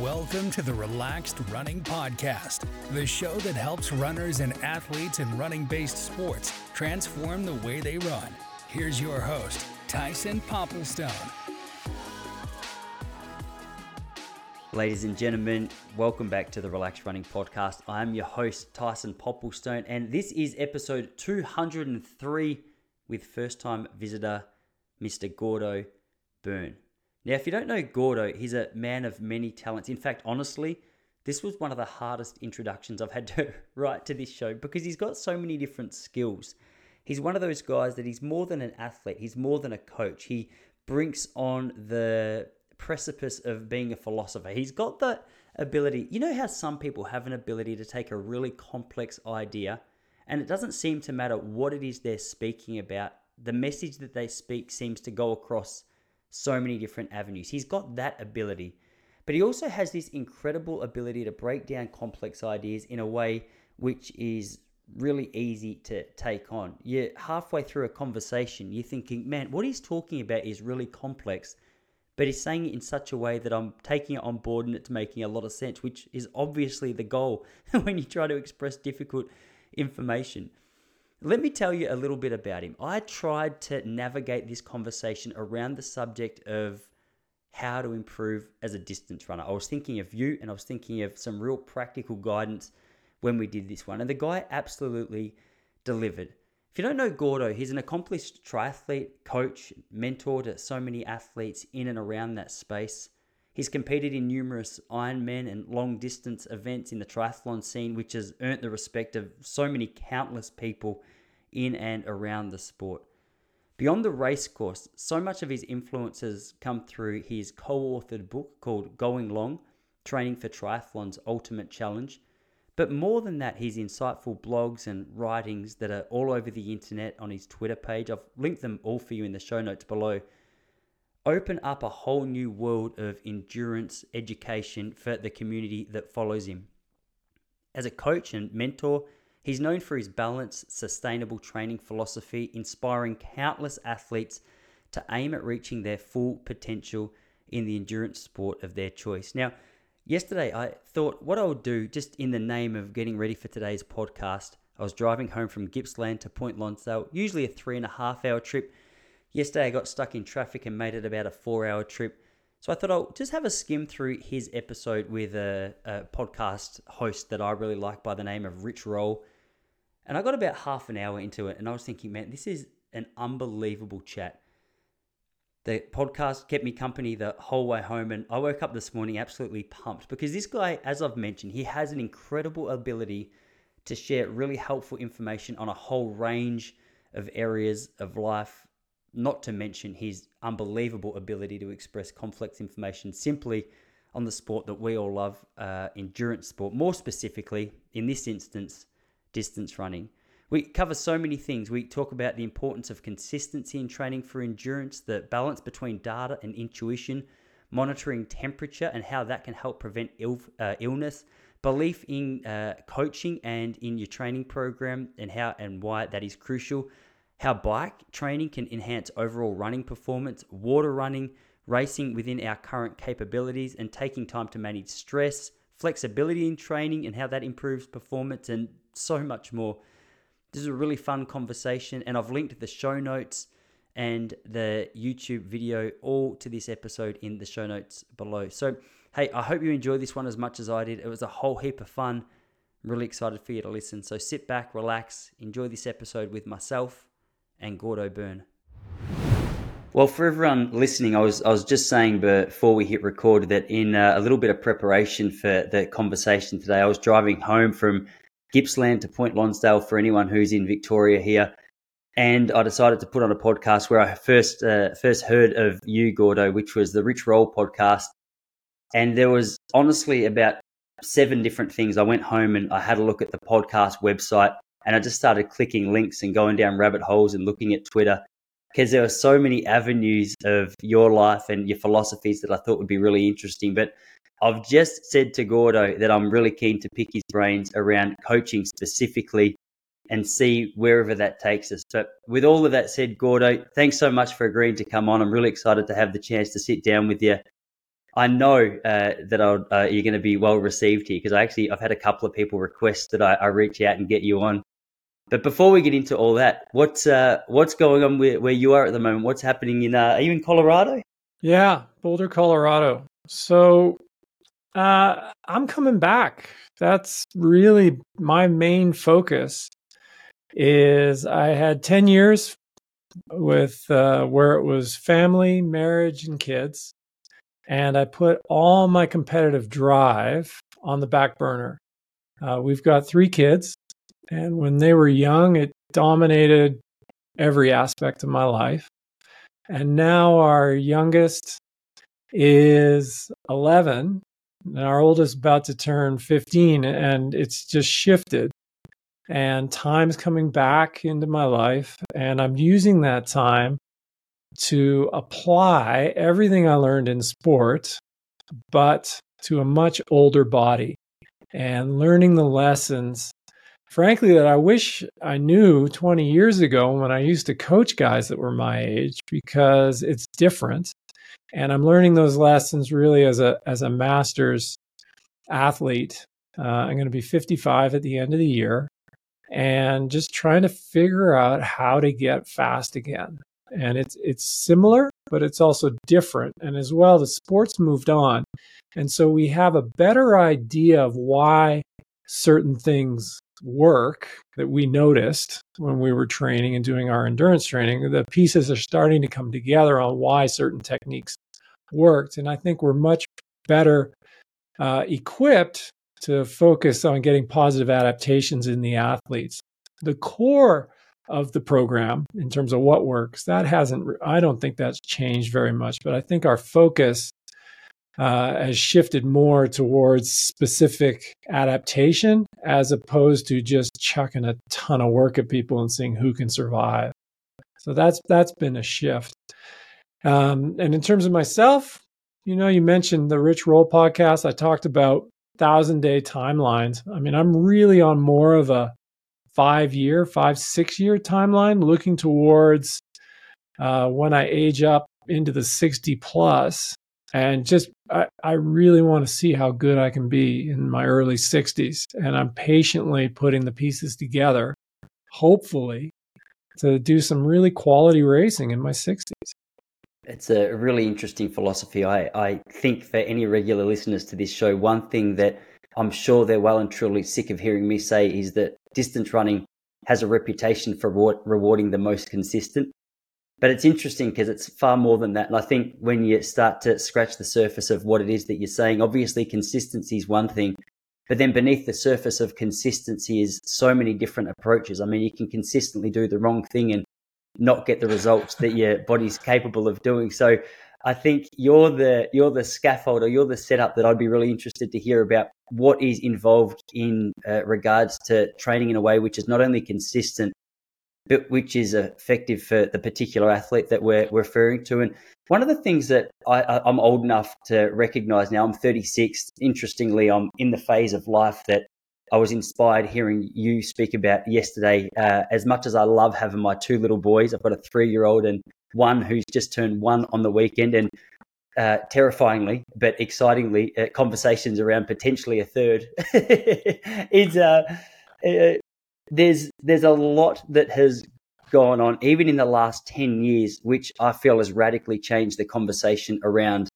Welcome to the Relaxed Running Podcast, the show that helps runners and athletes in running based sports transform the way they run. Here's your host, Tyson Popplestone. Ladies and gentlemen, welcome back to the Relaxed Running Podcast. I'm your host, Tyson Popplestone, and this is episode 203 with first time visitor, Mr. Gordo Byrn. Now, if you don't know Gordo, he's a man of many talents. In fact, honestly, this was one of the hardest introductions I've had to write to this show because he's got so many different skills. He's one of those guys that he's more than an athlete, he's more than a coach. He brings on the precipice of being a philosopher. He's got the ability, you know, how some people have an ability to take a really complex idea and it doesn't seem to matter what it is they're speaking about, the message that they speak seems to go across so many different avenues. He's got that ability, but he also has this incredible ability to break down complex ideas in a way which is really easy to take on. You're halfway through a conversation, you're thinking, man, what he's talking about is really complex, but he's saying it in such a way that I'm taking it on board and it's making a lot of sense, which is obviously the goal when you try to express difficult information. Let me tell you a little bit about him. I tried to navigate this conversation around the subject of how to improve as a distance runner. I was thinking of you and I was thinking of some real practical guidance when we did this one. And the guy absolutely delivered. If you don't know Gordo, he's an accomplished triathlete, coach, mentor to so many athletes in and around that space. He's competed in numerous Ironman and long distance events in the triathlon scene, which has earned the respect of so many countless people in and around the sport. Beyond the race course, so much of his influences come through his co authored book called Going Long Training for Triathlon's Ultimate Challenge. But more than that, his insightful blogs and writings that are all over the internet on his Twitter page, I've linked them all for you in the show notes below, open up a whole new world of endurance education for the community that follows him. As a coach and mentor, he's known for his balanced, sustainable training philosophy, inspiring countless athletes to aim at reaching their full potential in the endurance sport of their choice. Now, yesterday I thought what I would do, just in the name of getting ready for today's podcast, I was driving home from Gippsland to Point Lonsdale, usually a three and a half hour trip Yesterday I got stuck in traffic and made it about a four hour trip. So I thought I'll just have a skim through his episode with a, a podcast host that I really like by the name of Rich Roll. And I got about half an hour into it and I was thinking, man, this is an unbelievable chat. The podcast kept me company the whole way home, and I woke up this morning absolutely pumped because this guy, as I've mentioned, he has an incredible ability to share really helpful information on a whole range of areas of life not to mention his unbelievable ability to express complex information simply on the sport that we all love, uh, endurance sport, more specifically, in this instance, distance running. We cover so many things. We talk about the importance of consistency in training for endurance, the balance between data and intuition, monitoring temperature and how that can help prevent Ill, uh, illness, belief in uh, coaching and in your training program, and how and why that is crucial how bike training can enhance overall running performance, water running, racing within our current capabilities, and taking time to manage stress, flexibility in training, and how that improves performance, and so much more. This is a really fun conversation, and I've linked the show notes and the YouTube video all to this episode in the show notes below. So, hey, I hope you enjoyed this one as much as I did. It was a whole heap of fun. I'm really excited for you to listen. So, sit back, relax, enjoy this episode with myself and Gordo Byrn. Well, for everyone listening, I was I was just saying before we hit record that in uh, a little bit of preparation for the conversation today, I was driving home from Gippsland to Point Lonsdale for anyone who's in Victoria here, and I decided to put on a podcast where I first uh, first heard of you, Gordo, which was the Rich Roll podcast, and there was honestly about seven different things. I went home and I had a look at the podcast website and I just started clicking links and going down rabbit holes and looking at Twitter because there were so many avenues of your life and your philosophies that I thought would be really interesting. But I've just said to Gordo that I'm really keen to pick his brains around coaching specifically and see wherever that takes us. But with all of that said, Gordo, thanks so much for agreeing to come on. I'm really excited to have the chance to sit down with you. I know uh, that uh, you're going to be well received here because I actually I've had a couple of people request that I, I, reach out and get you on. But before we get into all that, what's uh, what's going on where, where you are at the moment? What's happening in? Uh, are you in Colorado? Yeah, Boulder, Colorado. So uh, I'm coming back. That's really my main focus. Is I had ten years with uh, where it was family, marriage, and kids and I put all my competitive drive on the back burner. Uh, we've got three kids, and when they were young, it dominated every aspect of my life. And now our youngest is 11, and our oldest about to turn 15, and it's just shifted. And time's coming back into my life, and I'm using that time to apply everything I learned in sport, but to a much older body and learning the lessons, frankly, that I wish I knew 20 years ago when I used to coach guys that were my age because it's different. And I'm learning those lessons really as a as a master's athlete. Uh, I'm going to be 55 at the end of the year, and just trying to figure out how to get fast again and it's it's similar but it's also different and as well the sports moved on and so we have a better idea of why certain things work that we noticed when we were training and doing our endurance training the pieces are starting to come together on why certain techniques worked and i think we're much better uh, equipped to focus on getting positive adaptations in the athletes the core of the program in terms of what works. That hasn't, I don't think that's changed very much, but I think our focus uh, has shifted more towards specific adaptation as opposed to just chucking a ton of work at people and seeing who can survive. So that's that's been a shift. Um, and in terms of myself, you know, you mentioned the Rich Roll podcast. I talked about thousand day timelines. I mean, I'm really on more of a five year, five, six year timeline, looking towards uh, when I age up into the 60 plus, and just I, I really want to see how good I can be in my early 60s. And I'm patiently putting the pieces together, hopefully, to do some really quality racing in my 60s. It's a really interesting philosophy. I, I think for any regular listeners to this show, one thing that I'm sure they're well and truly sick of hearing me say is that distance running has a reputation for reward, rewarding the most consistent. But it's interesting because it's far more than that. And I think when you start to scratch the surface of what it is that you're saying, obviously consistency is one thing, but then beneath the surface of consistency is so many different approaches. I mean, you can consistently do the wrong thing and not get the results that your body's capable of doing. So I think you're the you're the scaffold or you're the setup that I'd be really interested to hear about what is involved in uh, regards to training in a way which is not only consistent which is effective for the particular athlete that we're, referring to. And one of the things that I, I'm old enough to recognize now, I'm 36. Interestingly, I'm in the phase of life that I was inspired hearing you speak about yesterday. Uh, as much as I love having my two little boys, I've got a three year old and one who's just turned one on the weekend. And uh, terrifyingly but excitingly, uh, conversations around potentially a third. is uh, uh, there's there's a lot that has gone on, even in the last ten years, which I feel has radically changed the conversation around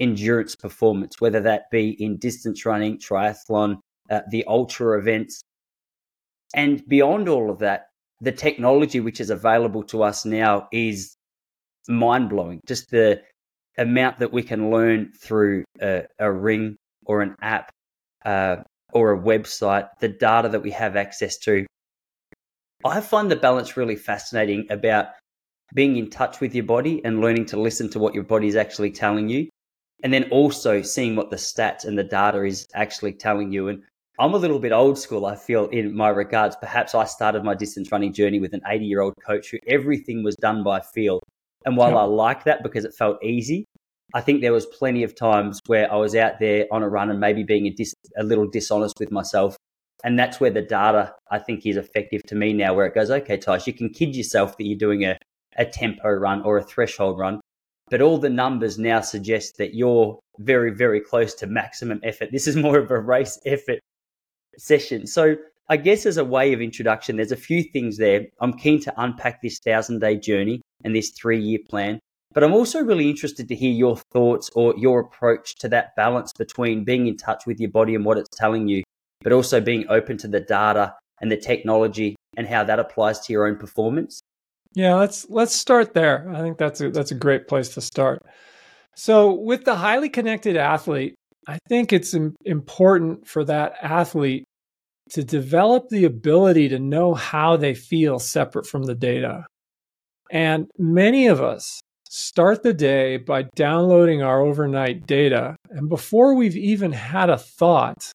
endurance performance, whether that be in distance running, triathlon, uh, the ultra events, and beyond all of that, the technology which is available to us now is mind blowing. Just the amount that we can learn through a, a ring or an app uh, or a website, the data that we have access to. I find the balance really fascinating about being in touch with your body and learning to listen to what your body is actually telling you. And then also seeing what the stats and the data is actually telling you. And I'm a little bit old school, I feel, in my regards. Perhaps I started my distance running journey with an 80 year old coach who everything was done by feel. And while I like that because it felt easy, I think there was plenty of times where I was out there on a run and maybe being a, dis- a little dishonest with myself. And that's where the data, I think, is effective to me now, where it goes, okay, Tice, you can kid yourself that you're doing a, a tempo run or a threshold run, but all the numbers now suggest that you're very, very close to maximum effort. This is more of a race effort session. So, I guess as a way of introduction, there's a few things there. I'm keen to unpack this thousand day journey and this three year plan. But I'm also really interested to hear your thoughts or your approach to that balance between being in touch with your body and what it's telling you, but also being open to the data and the technology and how that applies to your own performance. Yeah, let's let's start there. I think that's a that's a great place to start. So, with the highly connected athlete, I think it's important for that athlete to develop the ability to know how they feel separate from the data. And many of us start the day by downloading our overnight data. And before we've even had a thought,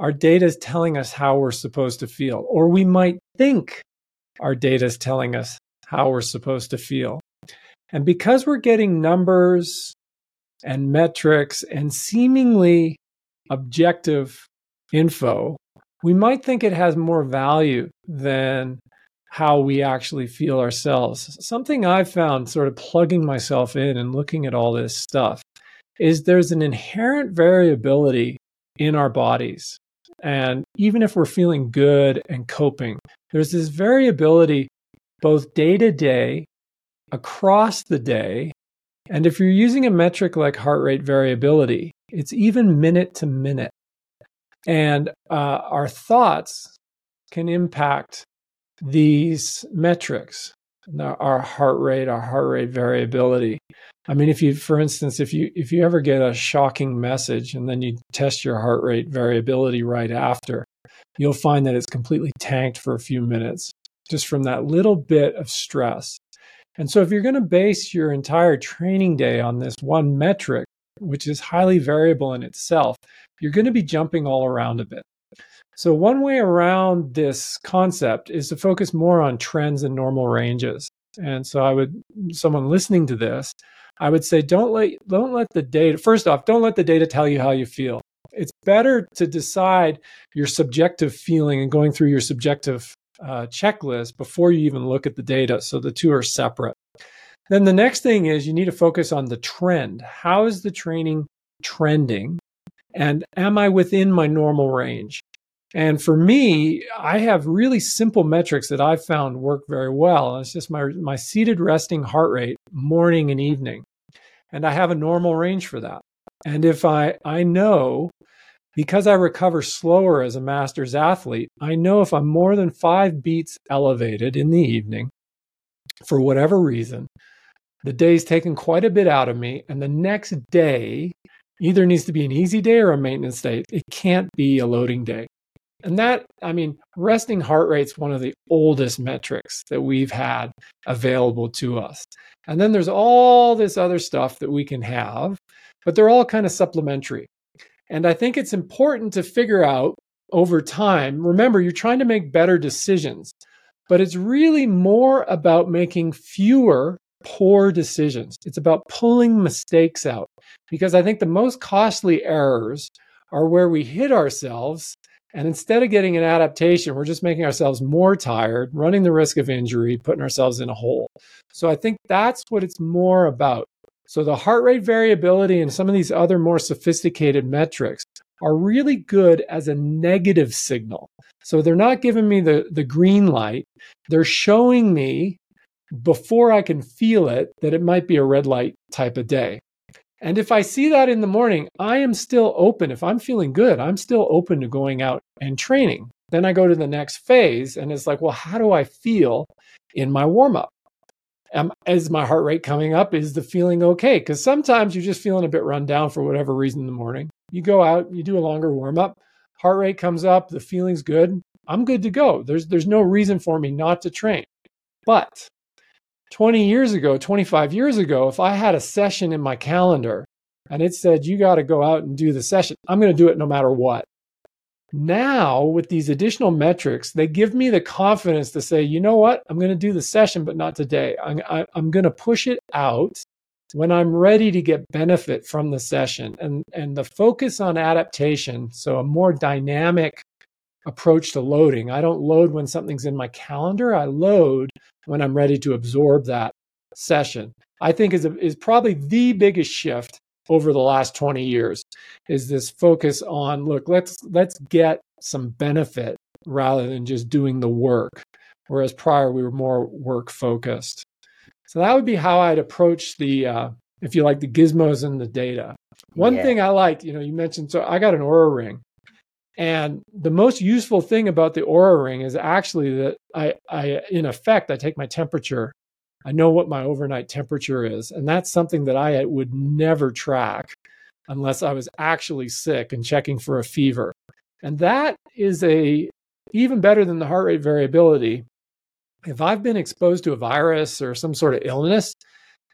our data is telling us how we're supposed to feel, or we might think our data is telling us how we're supposed to feel. And because we're getting numbers and metrics and seemingly objective info, we might think it has more value than how we actually feel ourselves. Something I've found sort of plugging myself in and looking at all this stuff is there's an inherent variability in our bodies. And even if we're feeling good and coping, there's this variability both day to day, across the day, and if you're using a metric like heart rate variability, it's even minute to minute. And uh, our thoughts can impact these metrics our heart rate our heart rate variability. I mean if you for instance if you if you ever get a shocking message and then you test your heart rate variability right after you'll find that it's completely tanked for a few minutes just from that little bit of stress. And so if you're going to base your entire training day on this one metric which is highly variable in itself you're going to be jumping all around a bit so, one way around this concept is to focus more on trends and normal ranges. And so, I would, someone listening to this, I would say, don't let, don't let the data, first off, don't let the data tell you how you feel. It's better to decide your subjective feeling and going through your subjective uh, checklist before you even look at the data. So, the two are separate. Then the next thing is you need to focus on the trend. How is the training trending? And am I within my normal range? And for me, I have really simple metrics that I've found work very well. It's just my, my seated resting heart rate morning and evening. And I have a normal range for that. And if I, I know because I recover slower as a master's athlete, I know if I'm more than five beats elevated in the evening for whatever reason, the day's taken quite a bit out of me. And the next day either needs to be an easy day or a maintenance day. It can't be a loading day. And that, I mean, resting heart rate is one of the oldest metrics that we've had available to us. And then there's all this other stuff that we can have, but they're all kind of supplementary. And I think it's important to figure out over time. Remember, you're trying to make better decisions, but it's really more about making fewer poor decisions. It's about pulling mistakes out because I think the most costly errors are where we hit ourselves and instead of getting an adaptation, we're just making ourselves more tired, running the risk of injury, putting ourselves in a hole. So I think that's what it's more about. So the heart rate variability and some of these other more sophisticated metrics are really good as a negative signal. So they're not giving me the, the green light. They're showing me before I can feel it that it might be a red light type of day. And if I see that in the morning, I am still open. If I'm feeling good, I'm still open to going out and training. Then I go to the next phase and it's like, well, how do I feel in my warm up? Is my heart rate coming up? Is the feeling okay? Because sometimes you're just feeling a bit run down for whatever reason in the morning. You go out, you do a longer warm up, heart rate comes up, the feeling's good. I'm good to go. There's there's no reason for me not to train. But 20 years ago, 25 years ago, if I had a session in my calendar and it said, you got to go out and do the session, I'm going to do it no matter what. Now, with these additional metrics, they give me the confidence to say, you know what, I'm going to do the session, but not today. I'm, I, I'm going to push it out when I'm ready to get benefit from the session. And, and the focus on adaptation, so a more dynamic approach to loading. I don't load when something's in my calendar, I load when I'm ready to absorb that session, I think is a, is probably the biggest shift over the last 20 years is this focus on look let's let's get some benefit rather than just doing the work whereas prior we were more work focused. So that would be how i'd approach the uh, if you like the gizmos and the data. One Yeah. thing i liked you know you mentioned so i got an Oura ring and the most useful thing about the Oura ring is actually that i i in effect i take my temperature I know what my overnight temperature is. And that's something that I would never track unless I was actually sick and checking for a fever. And that is a even better than the heart rate variability. If I've been exposed to a virus or some sort of illness,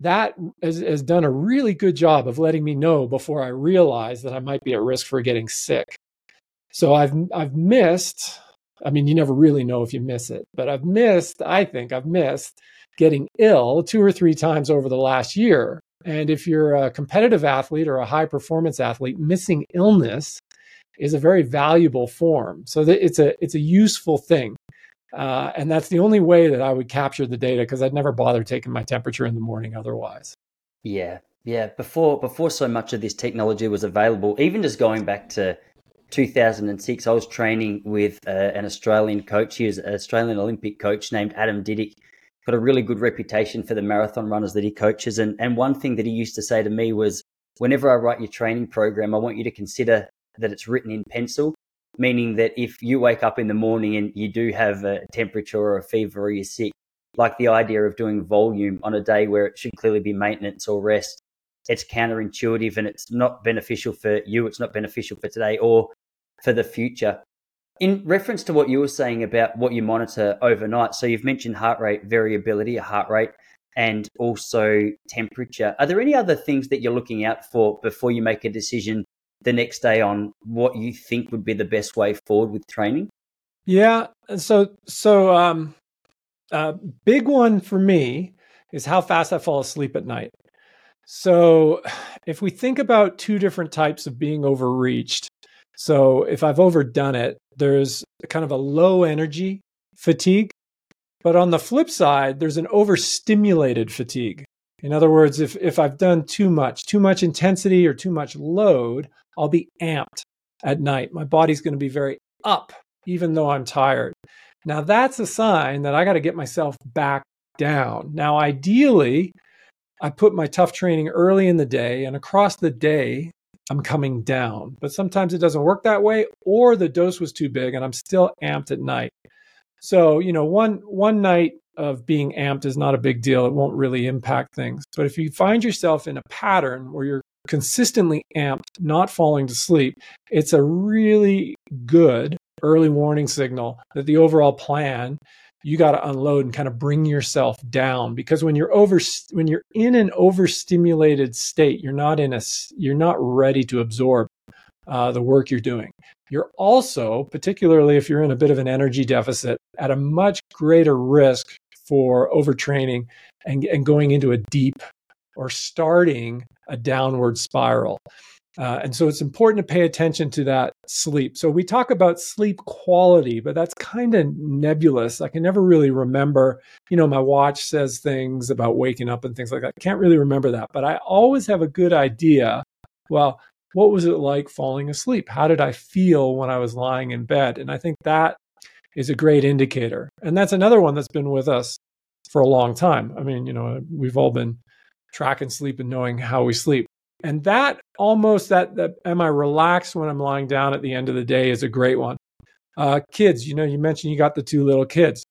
that has, has done a really good job of letting me know before I realize that I might be at risk for getting sick. So I've I've missed. I mean, you never really know if you miss it, but I've missed. I think I've missed getting ill two or three times over the last year. And if you're a competitive athlete or a high performance athlete, missing illness is a very valuable form. So it's a it's a useful thing. Uh, and that's the only way that I would capture the data because I'd never bother taking my temperature in the morning otherwise. Yeah, yeah. Before before so much of this technology was available, even just going back to 2006, I was training with uh, an Australian coach. He was an Australian Olympic coach named Adam Didyk. Got a really good reputation for the marathon runners that he coaches. And and one thing that he used to say to me was, whenever I write your training program, I want you to consider that it's written in pencil. Meaning that if you wake up in the morning and you do have a temperature or a fever or you're sick, like the idea of doing volume on a day where it should clearly be maintenance or rest, it's counterintuitive and it's not beneficial for you. It's not beneficial for today or for the future. In reference to what you were saying about what you monitor overnight, so you've mentioned heart rate variability, a heart rate, and also temperature. Are there any other things that you're looking out for before you make a decision the next day on what you think would be the best way forward with training? Yeah. So so um, uh, big one for me is how fast I fall asleep at night. So if we think about two different types of being overreached, so if I've overdone it, there's kind of a low energy fatigue. But on the flip side, there's an overstimulated fatigue. In other words, if, if I've done too much, too much intensity or too much load, I'll be amped at night. My body's going to be very up, even though I'm tired. Now, that's a sign that I got to get myself back down. Now, ideally, I put my tough training early in the day, and across the day, I'm coming down. But sometimes it doesn't work that way, or the dose was too big and I'm still amped at night. So, you know, one one night of being amped is not a big deal. It won't really impact things. But if you find yourself in a pattern where you're consistently amped, not falling to sleep, it's a really good early warning signal that the overall plan you got to unload and kind of bring yourself down because when you're over when you're in an overstimulated state you're not in a you're not ready to absorb uh, the work you're doing. You're also particularly if you're in a bit of an energy deficit at a much greater risk for overtraining and, and going into a deep or starting a downward spiral uh, and so it's important to pay attention to that sleep. So we talk about sleep quality, but that's kind of nebulous. I can never really remember. You know, my watch says things about waking up and things like that. I can't really remember that, but I always have a good idea. Well, what was it like falling asleep? How did I feel when I was lying in bed? And I think that is a great indicator. And that's another one that's been with us for a long time. I mean, you know, we've all been tracking sleep and knowing how we sleep and that almost that, that am i relaxed when i'm lying down at the end of the day is a great one. Uh, kids you know you mentioned you got the two little kids.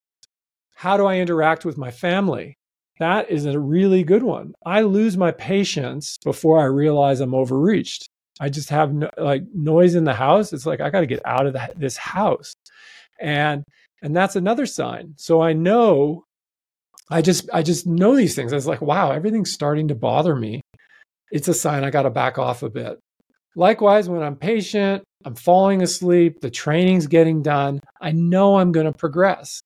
How do i interact with my family? That is a really good one. I lose my patience before i realize i'm overreached. I just have no, like noise in the house. It's like i got to get out of the, this house. And and that's another sign. So i know i just i just know these things. I was like wow everything's starting to bother me it's a sign I got to back off a bit. Likewise, when I'm patient, I'm falling asleep, the training's getting done, I know I'm going to progress.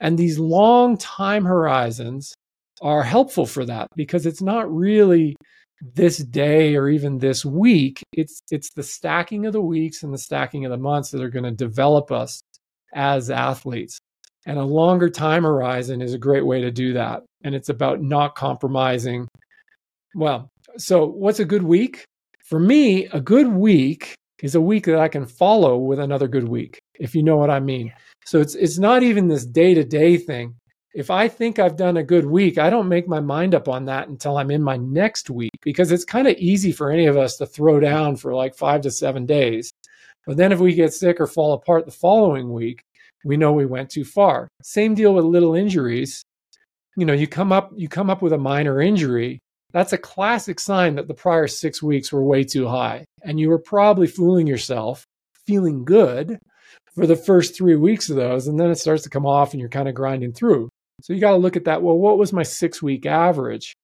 And these long time horizons are helpful for that because it's not really this day or even this week. It's it's the stacking of the weeks and the stacking of the months that are going to develop us as athletes. And a longer time horizon is a great way to do that. And it's about not compromising. Well, so what's a good week? For me, a good week is a week that I can follow with another good week, if you know what I mean. So it's it's not even this day-to-day thing. If I think I've done a good week, I don't make my mind up on that until I'm in my next week because it's kind of easy for any of us to throw down for like 5 to 7 days. But then if we get sick or fall apart the following week, we know we went too far. Same deal with little injuries. You know, you come up you come up with a minor injury, that's a classic sign that the prior 6 weeks were way too high and you were probably fooling yourself, feeling good for the first 3 weeks of those and then it starts to come off and you're kind of grinding through. So you got to look at that, well, what was my 6 week average?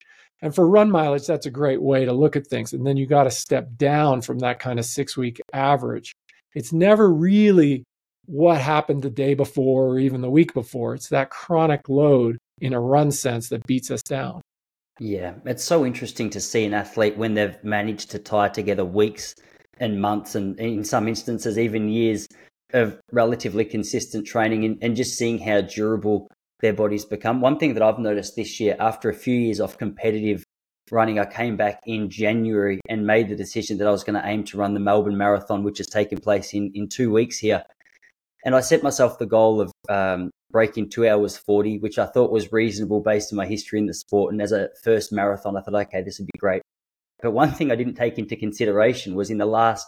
And for run mileage, that's a great way to look at things. And then you got to step down from that kind of six week average. It's never really what happened the day before or even the week before. It's that chronic load in a run sense that beats us down. Yeah, it's so interesting to see an athlete when they've managed to tie together weeks and months and in some instances even years of relatively consistent training and, and just seeing how durable their bodies become. One thing that I've noticed this year after a few years of competitive running, I came back in January and made the decision that I was going to aim to run the Melbourne Marathon, which is taking place in, in two weeks here. And I set myself the goal of um, breaking two hours 40, which I thought was reasonable based on my history in the sport. And as a first marathon, I thought, okay, this would be great. But one thing I didn't take into consideration was in the last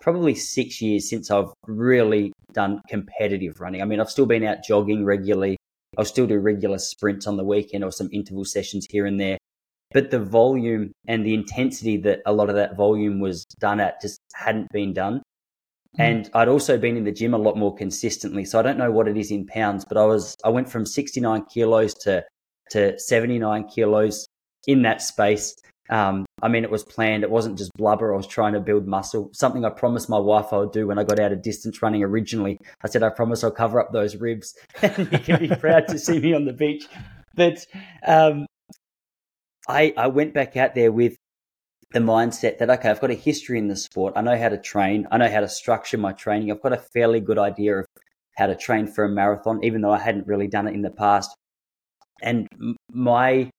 probably six years since I've really done competitive running. I mean, I've still been out jogging regularly. I'll still do regular sprints on the weekend or some interval sessions here and there but the volume and the intensity that a lot of that volume was done at just hadn't been done. Mm. And I'd also been in the gym a lot more consistently. So I don't know what it is in pounds, but I was I went from 69 kilos to to 79 kilos in that space. Um, I mean, it was planned. It wasn't just blubber. I was trying to build muscle. Something I promised my wife I would do when I got out of distance running originally. I said, I promise I'll cover up those ribs. and you can be proud to see me on the beach. But um, I, I went back out there with the mindset that, okay, I've got a history in the sport. I know how to train. I know how to structure my training. I've got a fairly good idea of how to train for a marathon, even though I hadn't really done it in the past. And my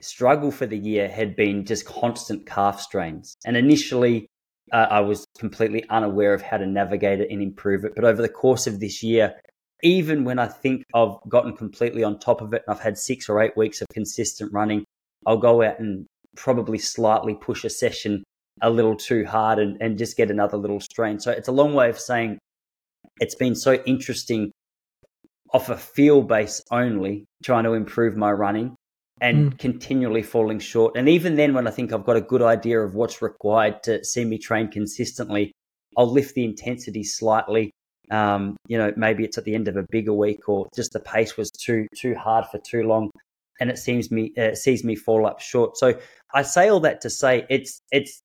struggle for the year had been just constant calf strains. And initially, uh, I was completely unaware of how to navigate it and improve it. But over the course of this year, even when I think I've gotten completely on top of it, and I've had six or eight weeks of consistent running, I'll go out and probably slightly push a session a little too hard and, and just get another little strain. So it's a long way of saying it's been so interesting off a feel base only, trying to improve my running and mm. continually falling short. And even then, when I think I've got a good idea of what's required to see me train consistently, I'll lift the intensity slightly. Um, you know, maybe it's at the end of a bigger week, or just the pace was too too hard for too long and it seems me uh, sees me fall up short. So I say all that to say it's it's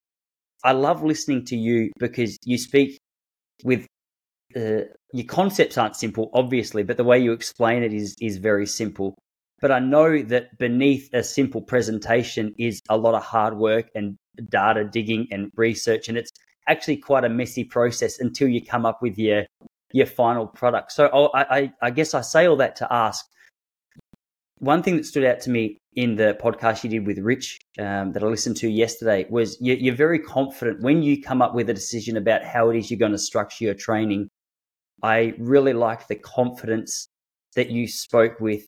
I love listening to you because you speak with uh, your concepts aren't simple, obviously, but the way you explain it is is very simple. But I know that beneath a simple presentation is a lot of hard work and data digging and research, and it's actually quite a messy process until you come up with your your final product. So I, I, I guess I say all that to ask one thing that stood out to me in the podcast you did with Rich um, that I listened to yesterday was you're, very confident when you come up with a decision about how it is you're going to structure your training. I really like the confidence that you spoke with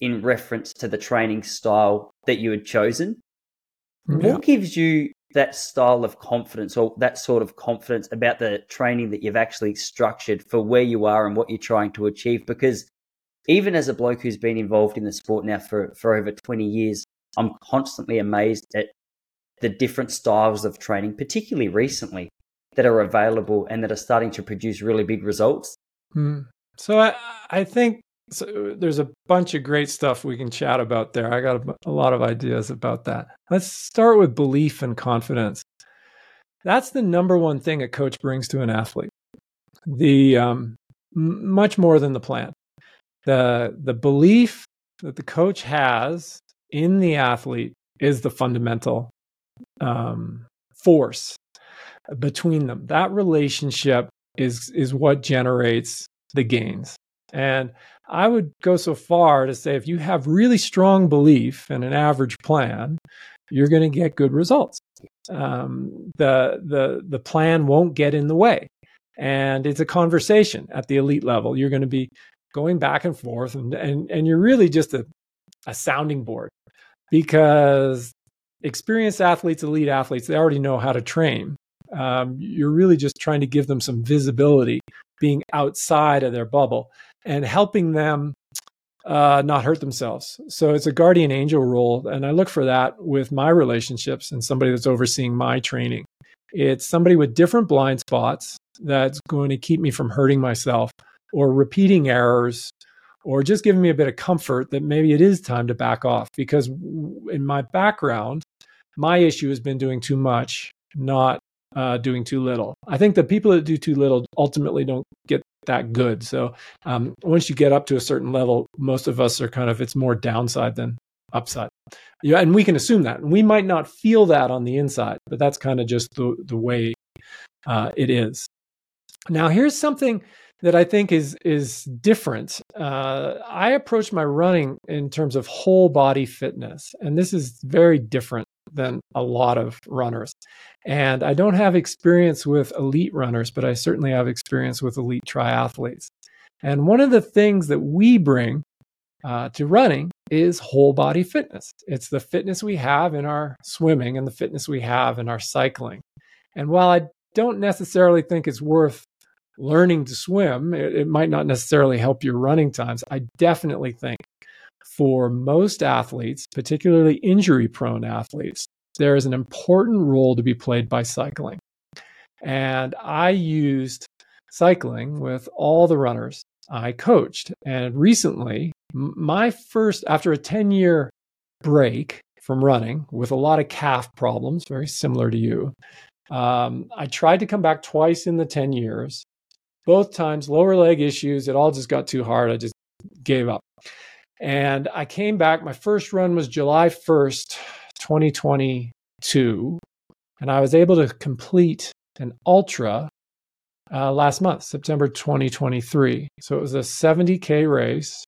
in reference to the training style that you had chosen. Yeah. What gives you that style of confidence or that sort of confidence about the training that you've actually structured for where you are and what you're trying to achieve? Because even as a bloke who's been involved in the sport now for, for over 20 years, I'm constantly amazed at the different styles of training, particularly recently, that are available and that are starting to produce really big results. Hmm. So I, I think so there's a bunch of great stuff we can chat about there. I got a, a lot of ideas about that. Let's start with belief and confidence. That's the number one thing a coach brings to an athlete. The um, much more than the plan the the belief that the coach has in the athlete is the fundamental um, force between them. That relationship is is what generates the gains. And I would go so far to say if you have really strong belief in an average plan, you're going to get good results. Um, the the the plan won't get in the way, and it's a conversation at the elite level. You're going to be going back and forth, and and and you're really just a a sounding board because experienced athletes, elite athletes, they already know how to train. Um, you're really just trying to give them some visibility, being outside of their bubble and helping them uh, not hurt themselves. So it's a guardian angel role. And I look for that with my relationships and somebody that's overseeing my training. It's somebody with different blind spots that's going to keep me from hurting myself or repeating errors or just giving me a bit of comfort that maybe it is time to back off. Because in my background, my issue has been doing too much, not uh, doing too little. I think the people that do too little ultimately don't get that good. So um, once you get up to a certain level, most of us are kind of it's more downside than upside. Yeah, and we can assume that. We might not feel that on the inside, but that's kind of just the the way uh, it is. Now, here's something that I think is is different. Uh, I approach my running in terms of whole body fitness, and this is very different than a lot of runners. And I don't have experience with elite runners, but I certainly have experience with elite triathletes. And one of the things that we bring uh, to running is whole body fitness. It's the fitness we have in our swimming and the fitness we have in our cycling. And while I don't necessarily think it's worth learning to swim, it, it might not necessarily help your running times. I definitely think for most athletes, particularly injury prone athletes, there is an important role to be played by cycling. And I used cycling with all the runners I coached. And recently, my first, after a 10 year break from running with a lot of calf problems, very similar to you, um, I tried to come back twice in the 10 years. Both times, lower leg issues. It all just got too hard. I just gave up. And I came back. My first run was July 1st, 2022. And I was able to complete an ultra uh, last month, September 2023. So it was a 70K race,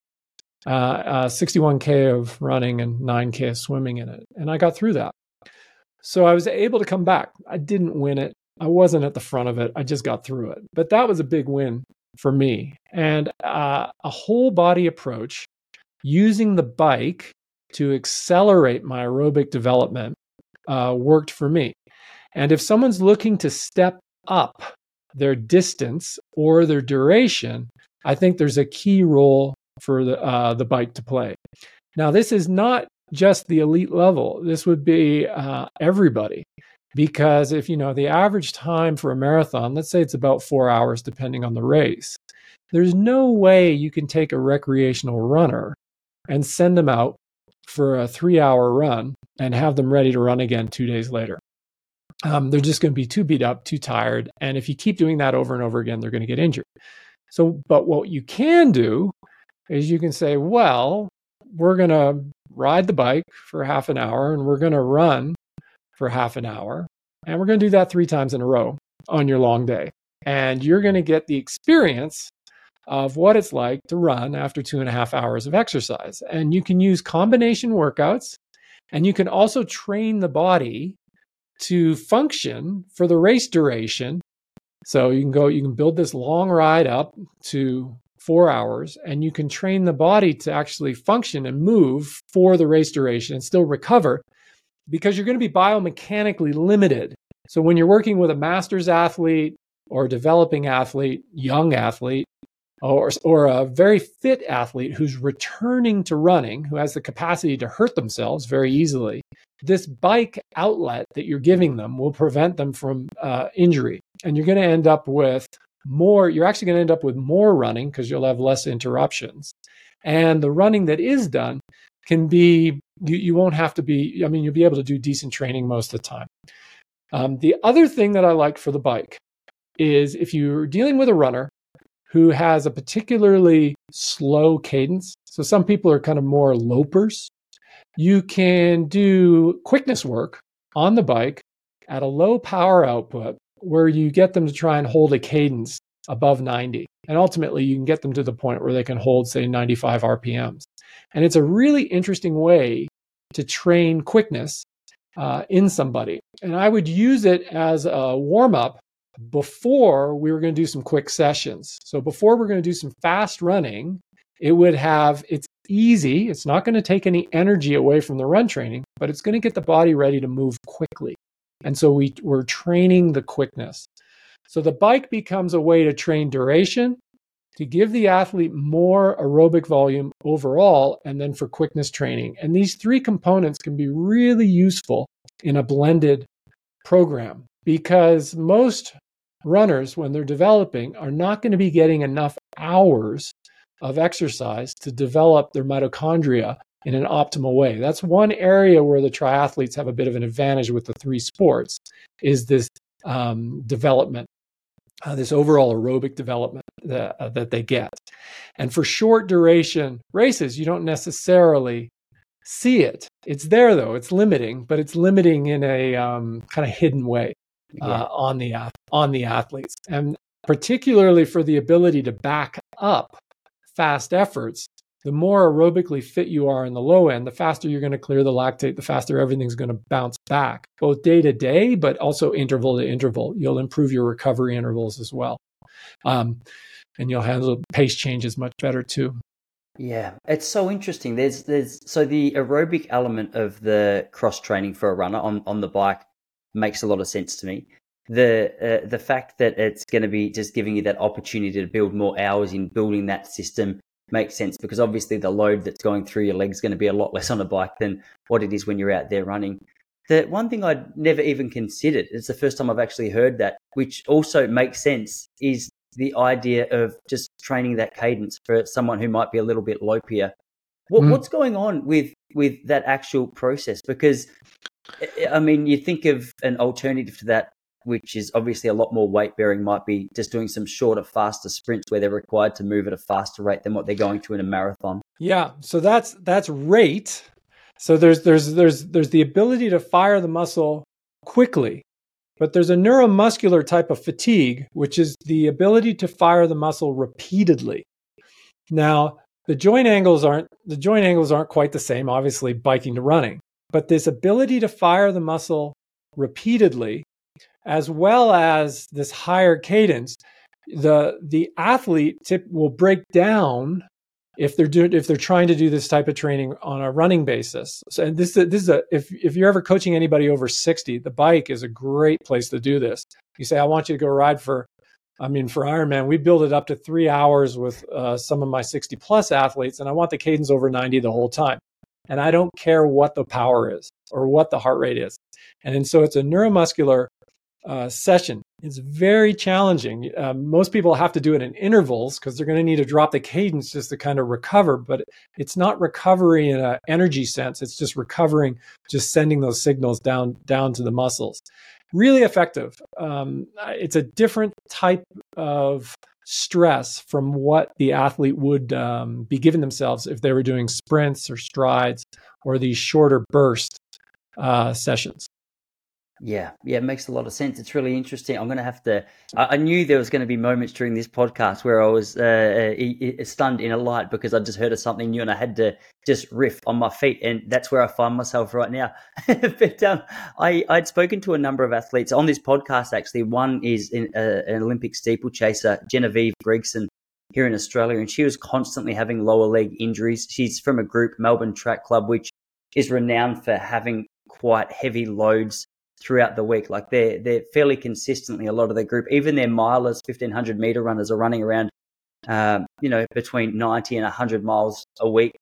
uh, uh, 61K of running and 9K of swimming in it. And I got through that. So I was able to come back. I didn't win it. I wasn't at the front of it. I just got through it. But that was a big win for me. And uh, a whole body approach using the bike to accelerate my aerobic development uh, worked for me. And if someone's looking to step up their distance or their duration, I think there's a key role for the, uh, the bike to play. Now, this is not just the elite level, this would be uh, everybody. Because if you know the average time for a marathon, let's say it's about four hours, depending on the race, there's no way you can take a recreational runner and send them out for a three hour run and have them ready to run again two days later. Um, they're just going to be too beat up, too tired. And if you keep doing that over and over again, they're going to get injured. So, but what you can do is you can say, well, we're going to ride the bike for half an hour and we're going to run for half an hour. And we're going to do that three times in a row on your long day. And you're going to get the experience of what it's like to run after two and a half hours of exercise. And you can use combination workouts and you can also train the body to function for the race duration. So you can go, you can build this long ride up to four hours and you can train the body to actually function and move for the race duration and still recover because you're going to be biomechanically limited. So when you're working with a master's athlete or a developing athlete, young athlete, or, or a very fit athlete who's returning to running, who has the capacity to hurt themselves very easily, this bike outlet that you're giving them will prevent them from uh, injury. And you're going to end up with more, you're actually going to end up with more running because you'll have less interruptions. And the running that is done can be, you, you won't have to be, I mean, you'll be able to do decent training most of the time. Um, the other thing that I like for the bike is if you're dealing with a runner who has a particularly slow cadence. So some people are kind of more lopers. You can do quickness work on the bike at a low power output where you get them to try and hold a cadence above 90. And ultimately, you can get them to the point where they can hold, say, 95 RPMs. And it's a really interesting way to train quickness uh, in somebody. And I would use it as a warm up before we were going to do some quick sessions. So before we're going to do some fast running, it would have, it's easy. It's not going to take any energy away from the run training, but it's going to get the body ready to move quickly. And so we, we're training the quickness. So the bike becomes a way to train duration, to give the athlete more aerobic volume overall, and then for quickness training. And these three components can be really useful in a blended program because most runners, when they're developing, are not going to be getting enough hours of exercise to develop their mitochondria in an optimal way. That's one area where the triathletes have a bit of an advantage with the three sports is this um, development, uh, this overall aerobic development that, uh, that they get. And for short duration races, you don't necessarily see it. It's there though. It's limiting, but it's limiting in a um, kind of hidden way uh, yeah. on the on the athletes, and particularly for the ability to back up fast efforts. The more aerobically fit you are in the low end, the faster you're going to clear the lactate, the faster everything's going to bounce back, both day to day, but also interval to interval. You'll improve your recovery intervals as well. Um, and you'll handle pace changes much better too. Yeah, it's so interesting. There's there's so the aerobic element of the cross training for a runner on on the bike makes a lot of sense to me. The uh, the fact that it's going to be just giving you that opportunity to build more hours in building that system makes sense because obviously the load that's going through your legs is going to be a lot less on a bike than what it is when you're out there running. The one thing I'd never even considered, it's the first time I've actually heard that, which also makes sense, is the idea of just training that cadence for someone who might be a little bit lopier. What, mm. What's going on with with that actual process? Because I mean, you think of an alternative to that, which is obviously a lot more weight bearing, might be just doing some shorter, faster sprints where they're required to move at a faster rate than what they're going to in a marathon. Yeah, so that's that's rate. So there's there's there's there's the ability to fire the muscle quickly, but there's a neuromuscular type of fatigue, which is the ability to fire the muscle repeatedly. Now, the joint angles aren't the joint angles aren't quite the same, obviously, biking to running. But this ability to fire the muscle repeatedly, as well as this higher cadence, the the athlete tip will break down if they're doing if they're trying to do this type of training on a running basis. So and this this is a if if you're ever coaching anybody over 60, the bike is a great place to do this. You say I want you to go ride for I mean, for Ironman, we build it up to three hours with uh, some of my 60 plus athletes, and I want the cadence over 90 the whole time and I don't care what the power is or what the heart rate is. And so it's a neuromuscular uh, session. It's very challenging. Uh, most people have to do it in intervals because they're going to need to drop the cadence just to kind of recover. But it's not recovery in an energy sense. It's just recovering, just sending those signals down down to the muscles. Really effective. Um, it's a different type of stress from what the athlete would um, be giving themselves if they were doing sprints or strides or these shorter burst uh, sessions. Yeah, yeah, it makes a lot of sense. It's really interesting. I'm going to have to. I, I knew there was going to be moments during this podcast where I was uh, uh, stunned in a light because I just heard of something new and I had to just riff on my feet, and that's where I find myself right now. but um, I I'd spoken to a number of athletes on this podcast. Actually, one is in, uh, an Olympic steeplechaser, Genevieve Gregson, here in Australia, and she was constantly having lower leg injuries. She's from a group, Melbourne Track Club, which is renowned for having quite heavy loads throughout the week. Like they're they're fairly consistently a lot of their group, even their milers, fifteen hundred meter runners are running around, um, you know, between ninety and hundred miles a week,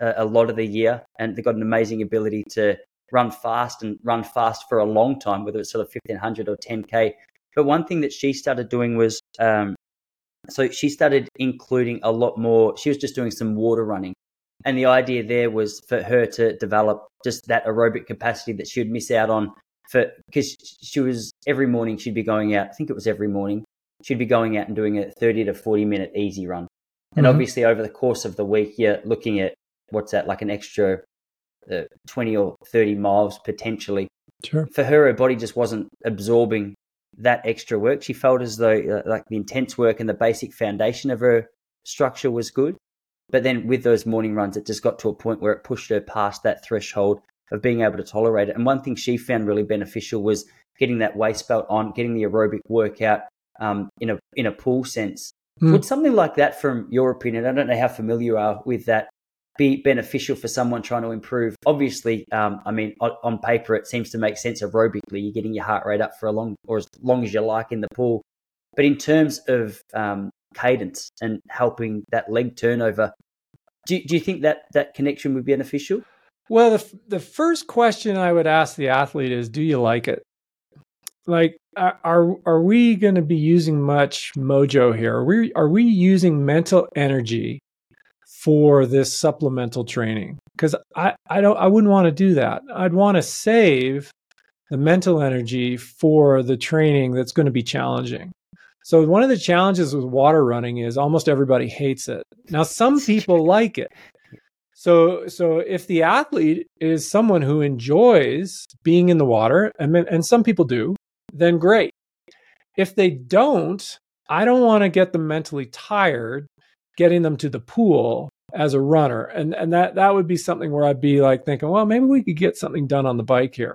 uh, a lot of the year, and they've got an amazing ability to run fast and run fast for a long time, whether it's sort of fifteen hundred or ten k. But one thing that she started doing was. Um, so she started including a lot more. She was just doing some water running. And the idea there was for her to develop just that aerobic capacity that she would miss out on for because she was every morning she'd be going out. I think it was every morning she'd be going out and doing a thirty to forty minute easy run. And mm-hmm. obviously, over the course of the week, you're looking at what's that like an extra uh, twenty or thirty miles potentially. Sure. For her, her body just wasn't absorbing that extra work. She felt as though uh, like the intense work and the basic foundation of her structure was good. But then with those morning runs, it just got to a point where it pushed her past that threshold of being able to tolerate it. And one thing she found really beneficial was getting that waist belt on, getting the aerobic workout um, in a in a pool sense. Mm. Would something like that, from your opinion, I don't know how familiar you are with that, be beneficial for someone trying to improve? Obviously, um, I mean, on, on, paper, it seems to make sense aerobically. You're getting your heart rate up for a long or as long as you like in the pool. But in terms of um, cadence and helping that leg turnover, do, do you think that that connection would be beneficial? Well, the the first question I would ask the athlete is, "Do you like it?" Like, are are we going to be using much mojo here? Are we are we using mental energy for this supplemental training? Because I I don't I wouldn't want to do that. I'd want to save the mental energy for the training that's going to be challenging. So one of the challenges with water running is almost everybody hates it. Now some people like it. So, so if the athlete is someone who enjoys being in the water, and, and some people do, then great. If they don't, I don't want to get them mentally tired getting them to the pool as a runner. And, and that, that would be something where I'd be like thinking, well, maybe we could get something done on the bike here.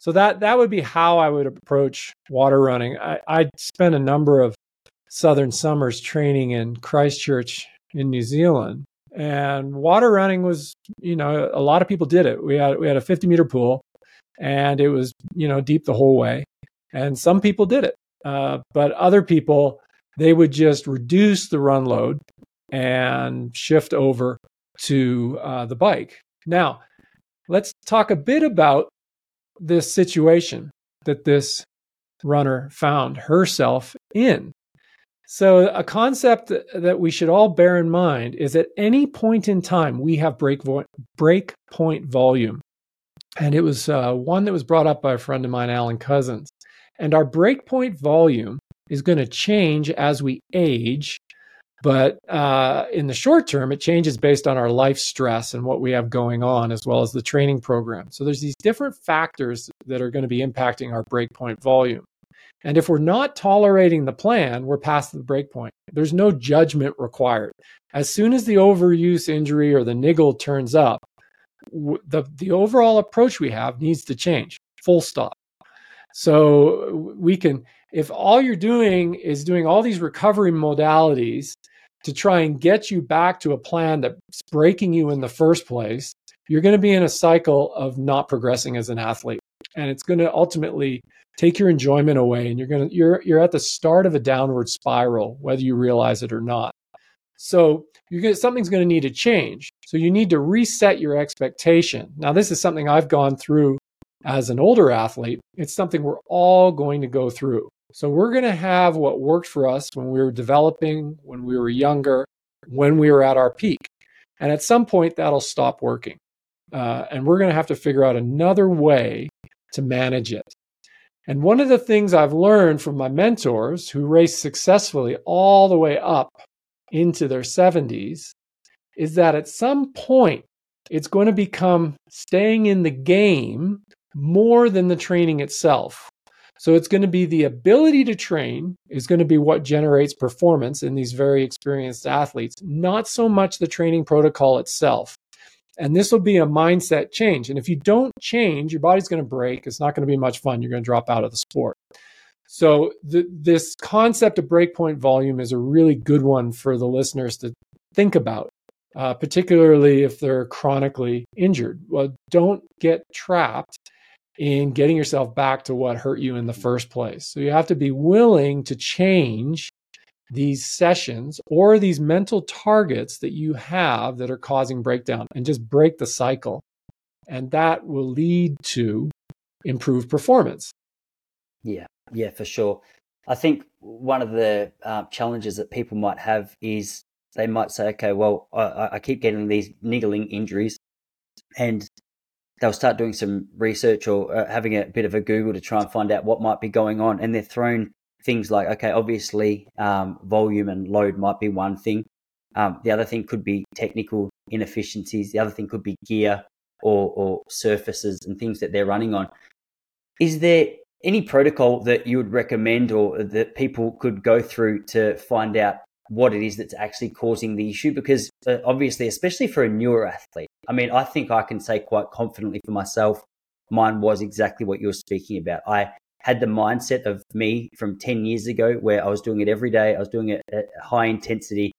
So that, that would be how I would approach water running. I, I spent a number of Southern summers training in Christchurch in New Zealand and water running was you know a lot of people did it. We had we had a 50 meter pool and it was you know deep the whole way. And some people did it uh, but other people they would just reduce the run load and shift over to uh, the bike. Now let's talk a bit about this situation that this runner found herself in so, a concept that we should all bear in mind is at any point in time, we have break, vo- break point volume. And it was uh, one that was brought up by a friend of mine, Alan Couzens. And our breakpoint volume is going to change as we age. But uh, in the short term, it changes based on our life stress and what we have going on, as well as the training program. So there's these different factors that are going to be impacting our breakpoint volume. And if we're not tolerating the plan, we're past the breakpoint. There's no judgment required. As soon as the overuse injury or the niggle turns up, the, the overall approach we have needs to change, full stop. So we can, if all you're doing is doing all these recovery modalities to try and get you back to a plan that's breaking you in the first place, you're going to be in a cycle of not progressing as an athlete. And it's going to ultimately take your enjoyment away and you're going to you're you're at the start of a downward spiral whether you realize it or not. So you're going something's going to need to change. So you need to reset your expectation. Now this is something i've gone through as an older athlete. It's something we're all going to go through. So we're going to have what worked for us when we were developing when we were younger when we were at our peak. And at some point that'll stop working. Uh, and we're going to have to figure out another way to manage it and one of the things I've learned from my mentors who race successfully all the way up into their 70s is that at some point, it's going to become staying in the game more than the training itself. So it's going to be the ability to train is going to be what generates performance in these very experienced athletes, not so much the training protocol itself. And this will be a mindset change. And if you don't change, your body's going to break. It's not going to be much fun. You're going to drop out of the sport. So, the, this concept of breakpoint volume is a really good one for the listeners to think about, uh, particularly if they're chronically injured. Well, don't get trapped in getting yourself back to what hurt you in the first place. So, you have to be willing to change these sessions or these mental targets that you have that are causing breakdown and just break the cycle. And that will lead to improved performance. Yeah, yeah, for sure. I think one of the uh, challenges that people might have is they might say, okay, well, I, I keep getting these niggling injuries, and they'll start doing some research or uh, having a bit of a Google to try and find out what might be going on, and they're thrown things like okay, obviously um, volume and load might be one thing. Um, the other thing could be technical inefficiencies. The other thing could be gear or, or surfaces and things that they're running on. Is there any protocol that you would recommend or that people could go through to find out what it is that's actually causing the issue? Because uh, obviously, especially for a newer athlete, I mean, I think I can say quite confidently for myself, mine was exactly what you were speaking about. I had the mindset of me from 10 years ago where I was doing it every day. I was doing it at high intensity.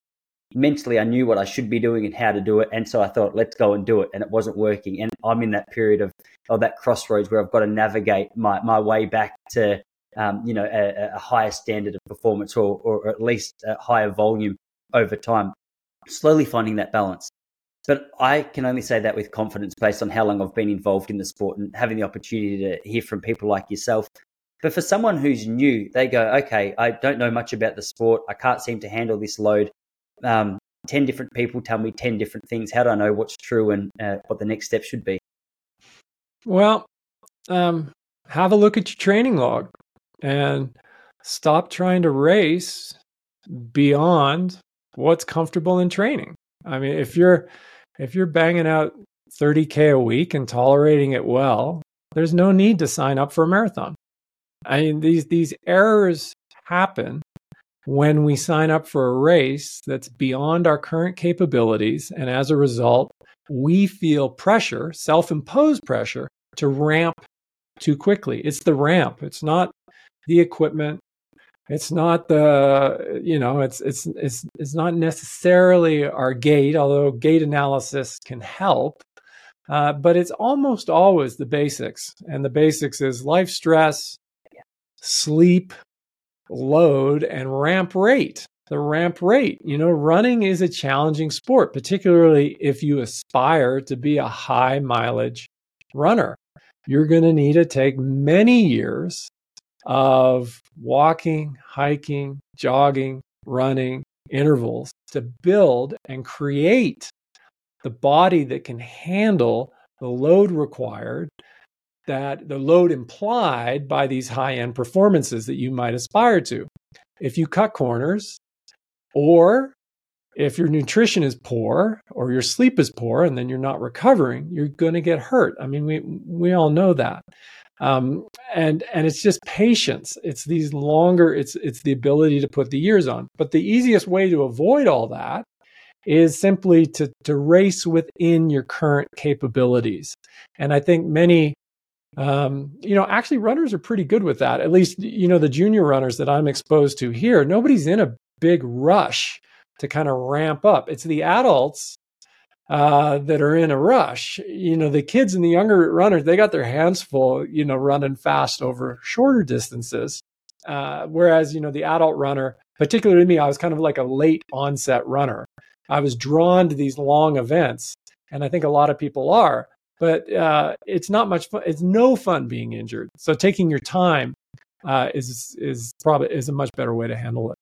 Mentally, I knew what I should be doing and how to do it. And so I thought, let's go and do it. And it wasn't working. And I'm in that period of, of that crossroads where I've got to navigate my, my way back to, um, you know, a, a, higher standard of performance or, or at least a higher volume over time. Slowly finding that balance. But I can only say that with confidence based on how long I've been involved in the sport and having the opportunity to hear from people like yourself but for someone who's new, they go, okay, I don't know much about the sport. I can't seem to handle this load. Um, 10 different people tell me 10 different things. How do I know what's true and uh, what the next step should be? Well, um, have a look at your training log and stop trying to race beyond what's comfortable in training. I mean, if you're if you're banging out 30k a week and tolerating it well, there's no need to sign up for a marathon. I mean, these these errors happen when we sign up for a race that's beyond our current capabilities, and as a result, we feel pressure, self-imposed pressure, to ramp too quickly. It's the ramp. It's not the equipment. It's not the you know. It's it's it's it's not necessarily our gait, although gait analysis can help. Uh, but it's almost always the basics, and the basics is life stress, sleep, load, and ramp rate. The ramp rate. You know, running is a challenging sport, particularly if you aspire to be a high mileage runner. You're going to need to take many years of walking, hiking, jogging, running intervals to build and create the body that can handle the load required that the load implied by these high end performances that you might aspire to. If you cut corners, or if your nutrition is poor or your sleep is poor and then you're not recovering, you're going to get hurt. I mean, we we all know that. Um, and and it's just patience. It's these longer. It's it's the ability to put the years on. But the easiest way to avoid all that is simply to to race within your current capabilities. And I think many um, you know, actually, runners are pretty good with that. At least, you know, the junior runners that I'm exposed to here, nobody's in a big rush to kind of ramp up. It's the adults uh, that are in a rush. You know, the kids and the younger runners, they got their hands full, you know, running fast over shorter distances. Uh, whereas, you know, the adult runner, particularly me, I was kind of like a late onset runner. I was drawn to these long events. And I think a lot of people are but uh, it's not much fun. It's no fun being injured. So taking your time uh, is is probably is a much better way to handle it.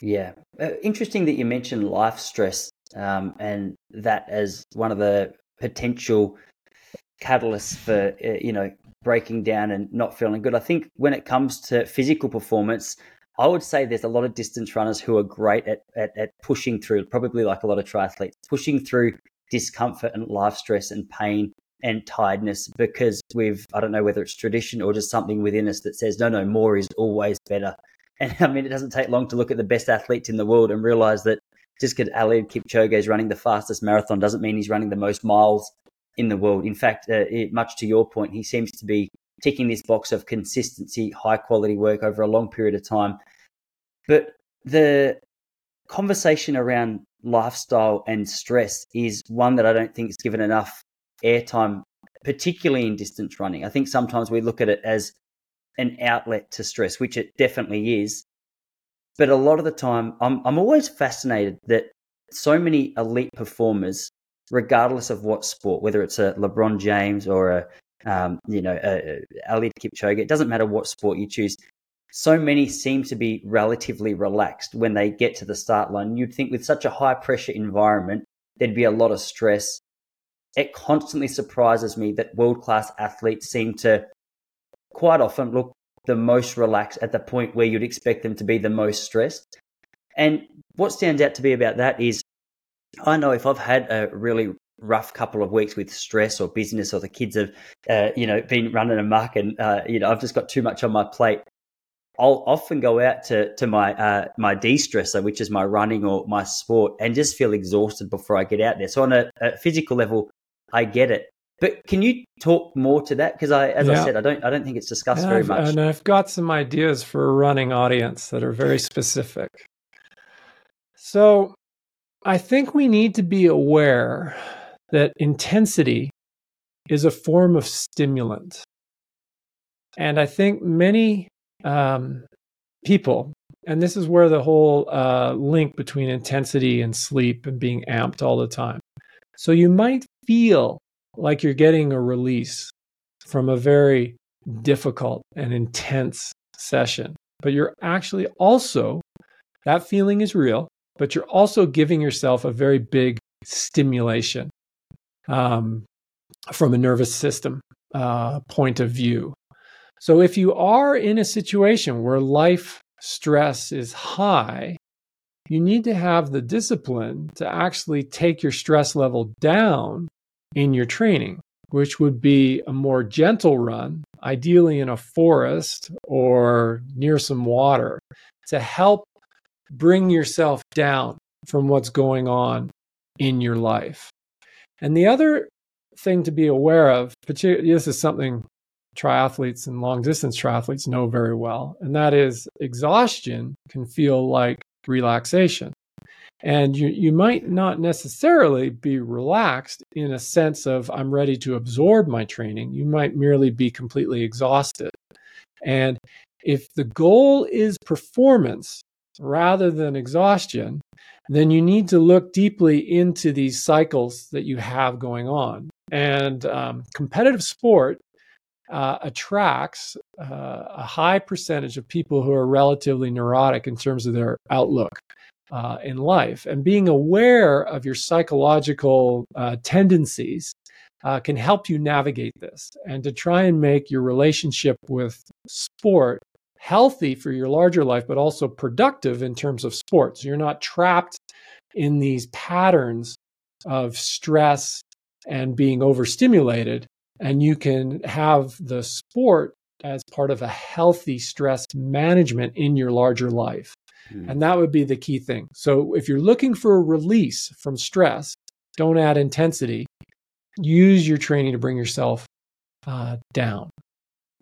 Yeah, uh, interesting that you mentioned life stress um, and that as one of the potential catalysts for uh, you know breaking down and not feeling good. I think when it comes to physical performance, I would say there's a lot of distance runners who are great at, at, at pushing through, probably like a lot of triathletes, pushing through discomfort and life stress and pain and tiredness because we've I don't know whether it's tradition or just something within us that says no no more is always better. And I mean it doesn't take long to look at the best athletes in the world and realize that just because Eliud Kipchoge is running the fastest marathon doesn't mean he's running the most miles in the world. In fact, uh, it, much to your point, he seems to be ticking this box of consistency, high quality work over a long period of time. But the conversation around lifestyle and stress is one that I don't think is given enough airtime, particularly in distance running. I think sometimes we look at it as an outlet to stress, which it definitely is. But a lot of the time, I'm, I'm always fascinated that so many elite performers, regardless of what sport, whether it's a LeBron James or a um, you know, Eliud Kipchoge, it doesn't matter what sport you choose so many seem to be relatively relaxed when they get to the start line. You'd think with such a high pressure environment, there'd be a lot of stress. It constantly surprises me that world class athletes seem to quite often look the most relaxed at the point where you'd expect them to be the most stressed. And what stands out to me about that is I know if I've had a really rough couple of weeks with stress or business, or the kids have, uh, you know, been running amok, and uh, you know, I've just got too much on my plate. I'll often go out to to my uh, my de stressor, which is my running or my sport, and just feel exhausted before I get out there. So on a, a physical level, I get it. But can you talk more to that? Because I, as yeah. I said, I don't I don't think it's discussed and very I've, much. And I've got some ideas for a running audience that are very specific. So I think we need to be aware that intensity is a form of stimulant. And I think many um, people, and this is where the whole uh, link between intensity and sleep and being amped all the time. So you might feel like you're getting a release from a very difficult and intense session, but you're actually also, that feeling is real but you're also giving yourself a very big stimulation um, from a nervous system uh, point of view. So if you are in a situation where life stress is high, you need to have the discipline to actually take your stress level down in your training, which would be a more gentle run, ideally in a forest or near some water, to help bring yourself down from what's going on in your life. And the other thing to be aware of, particularly this is something triathletes and long distance triathletes know very well, and that is exhaustion can feel like relaxation. And you, you might not necessarily be relaxed in a sense of I'm ready to absorb my training. You might merely be completely exhausted. And if the goal is performance, rather than exhaustion, then you need to look deeply into these cycles that you have going on. And um, competitive sport uh, attracts uh, a high percentage of people who are relatively neurotic in terms of their outlook. Uh, in life, and being aware of your psychological uh, tendencies uh, can help you navigate this and to try and make your relationship with sport healthy for your larger life, but also productive in terms of sports. You're not trapped in these patterns of stress and being overstimulated. And you can have the sport as part of a healthy stress management in your larger life. Mm. And that would be the key thing. So if you're looking for a release from stress, don't add intensity. Use your training to bring yourself uh, down.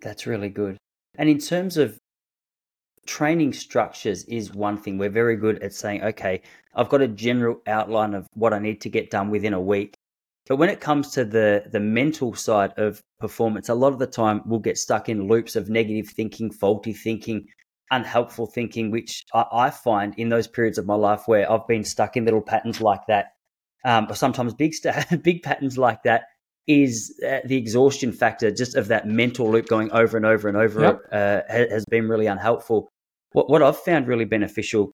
That's really good. And in terms of training structures is one thing. We're very good at saying, okay, I've got a general outline of what I need to get done within a week. But when it comes to the the mental side of performance, a lot of the time we'll get stuck in loops of negative thinking, faulty thinking, unhelpful thinking, which I, I find in those periods of my life where I've been stuck in little patterns like that, um, or sometimes big st- big patterns like that, is uh, the exhaustion factor just of that mental loop going over and over and over yep. uh, has been really unhelpful. What, what I've found really beneficial,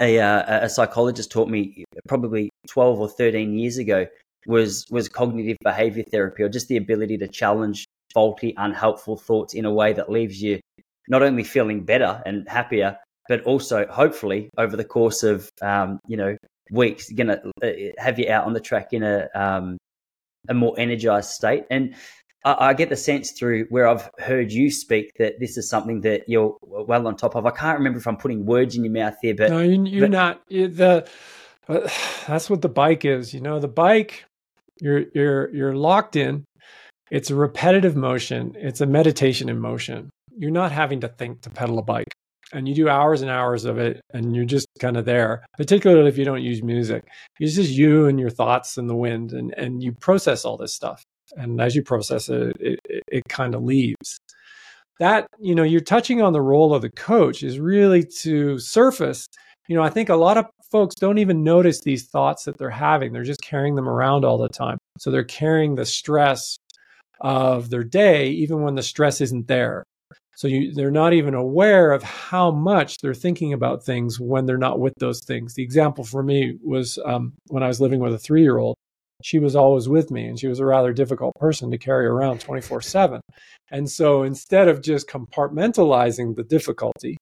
a, uh, a psychologist taught me probably 12 or 13 years ago, was, was cognitive behavior therapy, or just the ability to challenge faulty, unhelpful thoughts in a way that leaves you not only feeling better and happier, but also hopefully over the course of um, you know weeks, going to uh, have you out on the track in a um, a more energized state. And I, I, get the sense through where I've heard you speak that this is something that you're well on top of. I can't remember if I'm putting words in your mouth here, but no, you're but, not. The uh, that's what the bike is. You know, the bike you're you're you're locked in. It's a repetitive motion. It's a meditation in motion. You're not having to think to pedal a bike and you do hours and hours of it and you're just kind of there particularly if you don't use music it's just you and your thoughts and the wind and, and you process all this stuff and as you process it it, it, it kind of leaves that you know you're touching on the role of the coach is really to surface you know i think a lot of folks don't even notice these thoughts that they're having they're just carrying them around all the time so they're carrying the stress of their day even when the stress isn't there so you, they're not even aware of how much they're thinking about things when they're not with those things. The example for me was um, when I was living with a three year old. She was always with me, and she was a rather difficult person to carry around 24 7. And so instead of just compartmentalizing the difficulty,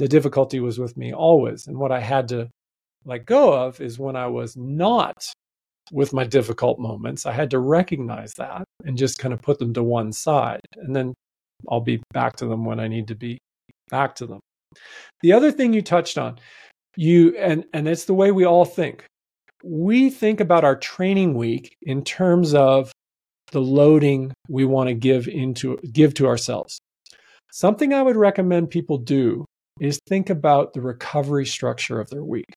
the difficulty was with me always. And what I had to let go of is when I was not with my difficult moments. I had to recognize that and just kind of put them to one side. And then I'll be back to them when I need to be back to them. The other thing you touched on, you and and it's the way we all think. We think about our training week in terms of the loading we want to give into give to ourselves. Something I would recommend people do is think about the recovery structure of their week.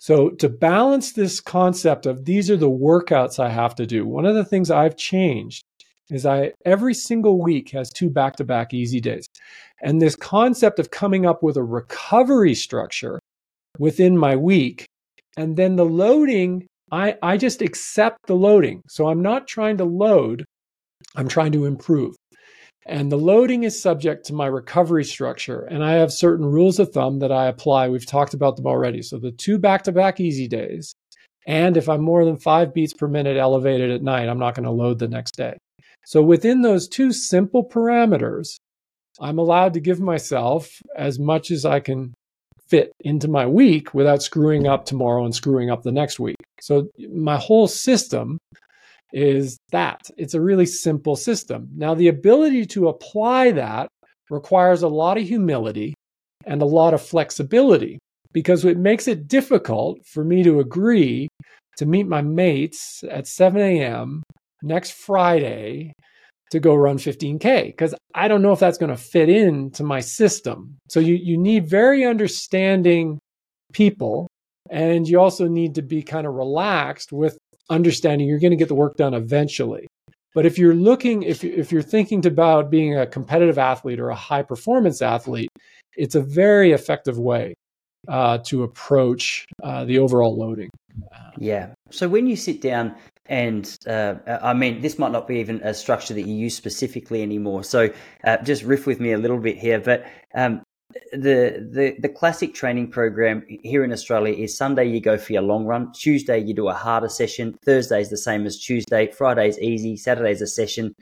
So to balance this concept of these are the workouts I have to do, one of the things I've changed is I every single week has two back-to-back easy days. And this concept of coming up with a recovery structure within my week and then the loading I I just accept the loading. So I'm not trying to load, I'm trying to improve. And the loading is subject to my recovery structure. And I have certain rules of thumb that I apply. We've talked about them already. So the two back to back easy days. And if I'm more than five beats per minute elevated at night, I'm not going to load the next day. So within those two simple parameters, I'm allowed to give myself as much as I can fit into my week without screwing up tomorrow and screwing up the next week. So my whole system is that it's a really simple system. Now, the ability to apply that requires a lot of humility and a lot of flexibility because it makes it difficult for me to agree to meet my mates at 7 a.m. next Friday to go run 15K because I don't know if that's going to fit into my system. So you, you need very understanding people and you also need to be kind of relaxed with understanding you're going to get the work done eventually. But if you're looking, if, if you're thinking about being a competitive athlete or a high performance athlete, it's a very effective way uh, to approach uh, the overall loading. Yeah. So when you sit down and uh, I mean, this might not be even a structure that you use specifically anymore. So uh, just riff with me a little bit here. But um, the, the the classic training program here in Australia is Sunday you go for your long run, Tuesday you do a harder session, Thursday is the same as Tuesday, Friday's easy, Saturday's a session.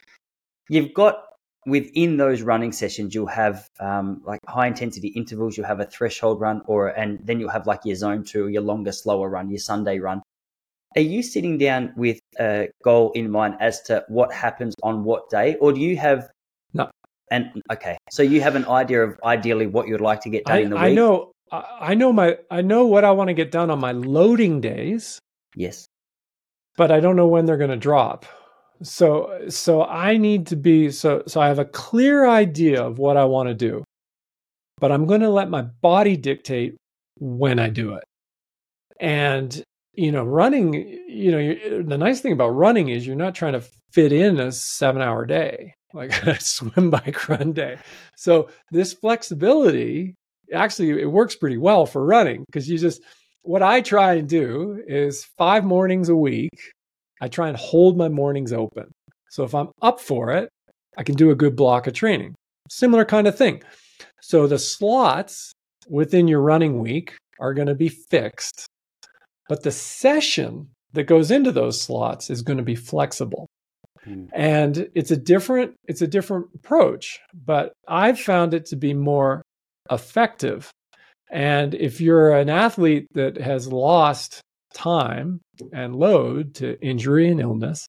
You've got within those running sessions you'll have um, like high intensity intervals, you'll have a threshold run, or and then you'll have like your zone two, your longer, slower run, your Sunday run. Are you sitting down with a goal in mind as to what happens on what day, or do you have and okay, so you have an idea of ideally what you'd like to get done I, in the week. I know, I know my, I know what I want to get done on my loading days. Yes, but I don't know when they're going to drop. So, so I need to be so. So I have a clear idea of what I want to do, but I'm going to let my body dictate when I do it. And you know, running. You know, the nice thing about running is you're not trying to fit in a seven-hour day like a swim bike run day. So this flexibility actually it works pretty well for running because you just what I try and do is five mornings a week. I try and hold my mornings open. So if I'm up for it, I can do a good block of training. Similar kind of thing. So the slots within your running week are going to be fixed, but the session that goes into those slots is going to be flexible. Mm. And it's a different it's a different approach, but I've found it to be more effective. And if you're an athlete that has lost time and load to injury and illness,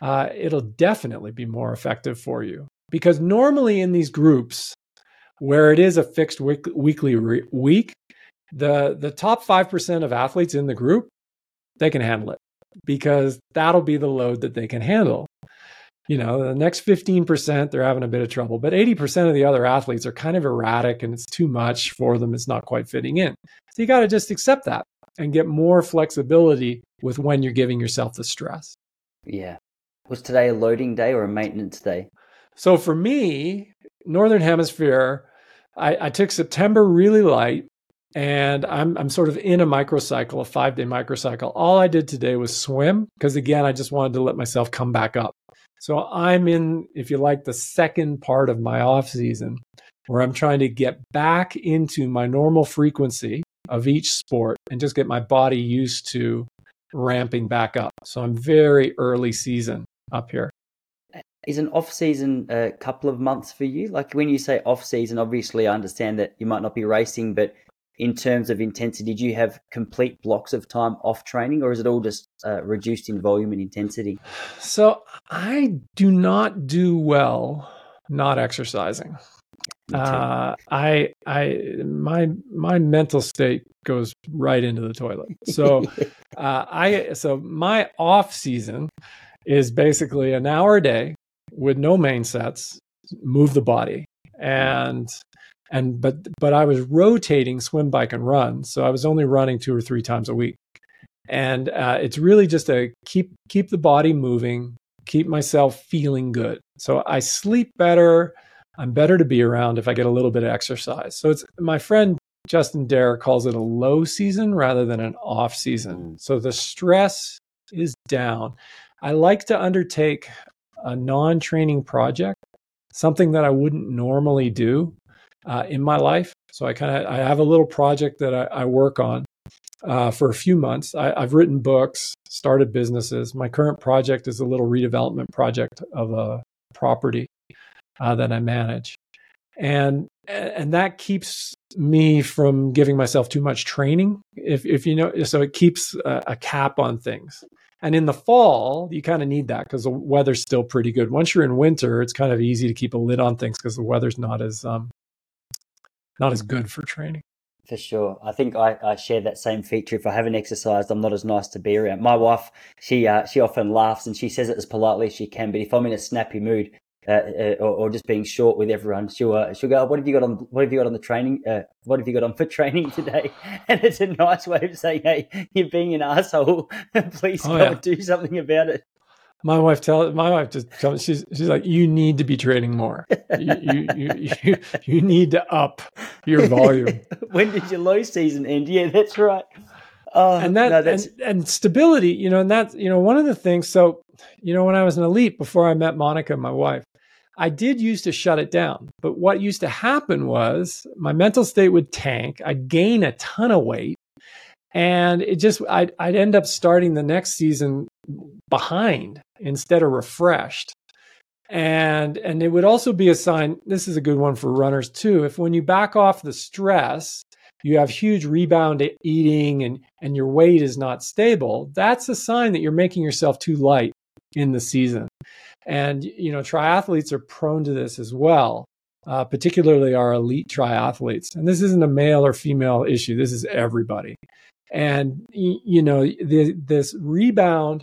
uh, it'll definitely be more effective for you. Because normally in these groups, where it is a fixed week, weekly re- week, the the top five percent of athletes in the group they can handle it because that'll be the load that they can handle you know, the next 15%, they're having a bit of trouble. But 80% of the other athletes are kind of erratic and it's too much for them. It's not quite fitting in. So you got to just accept that and get more flexibility with when you're giving yourself the stress. Yeah. Was today a loading day or a maintenance day? So for me, Northern Hemisphere, I, I took September really light and I'm I'm sort of in a microcycle, a five day microcycle. All I did today was swim because again, I just wanted to let myself come back up. So I'm in, if you like, the second part of my off season where I'm trying to get back into my normal frequency of each sport and just get my body used to ramping back up. So I'm very early season up here. Is an off season a couple of months for you? Like when you say off season, obviously I understand that you might not be racing, but in terms of intensity? Do you have complete blocks of time off training, or is it all just uh, reduced in volume and intensity? So I do not do well not exercising. Uh, I I my my mental state goes right into the toilet. So uh, I so my off season is basically an hour a day with no main sets, move the body, and and but but I was rotating swim, bike, and run, so I was only running two or three times a week, and uh, it's really just to keep keep the body moving, keep myself feeling good. So I sleep better. I'm better to be around if I get a little bit of exercise. So it's my friend Justin Daerr calls it a low season rather than an off season. Mm. So the stress is down. I like to undertake a non training project, something that I wouldn't normally do uh, in my life. So I kind of I have a little project that I, I work on uh, for a few months. I, have written books, started businesses. My current project is a little redevelopment project of a property uh, that I manage, and and that keeps me from giving myself too much training. If if you know, so it keeps a, a cap on things. And in the fall, you kind of need that because the weather's still pretty good. Once you're in winter, it's kind of easy to keep a lid on things because the weather's not as um, not as good for training. For sure. I think I, I share that same feature. If I haven't exercised, I'm not as nice to be around. My wife, she uh, she often laughs and she says it as politely as she can. But if I'm in a snappy mood, uh, uh, or, or, just being short with everyone, she'll uh, she'll go, "What have you got on? What have you got on the training? Uh, what have you got on for training today?" And it's a nice way of saying, "Hey, you're being an asshole. Please oh, yeah. do something about it." My wife tell my wife just tell she's she's like, "You need to be training more. You you you, you, you need to up your volume." when did your low season end? Yeah, that's right. Oh, and that no, and, and stability, you know, and that's you know one of the things. So, you know, when I was an elite before I met Monica, my wife, I did used to shut it down. But what used to happen was my mental state would tank. I'd gain a ton of weight. And it just, I'd, I'd end up starting the next season behind instead of refreshed. And, and it would also be a sign, this is a good one for runners too. If when you back off the stress, you have huge rebound eating and, and your weight is not stable, that's a sign that you're making yourself too light in the season. And, you know, triathletes are prone to this as well, uh, particularly our elite triathletes. And this isn't a male or female issue, this is everybody. And, you know, the, this rebound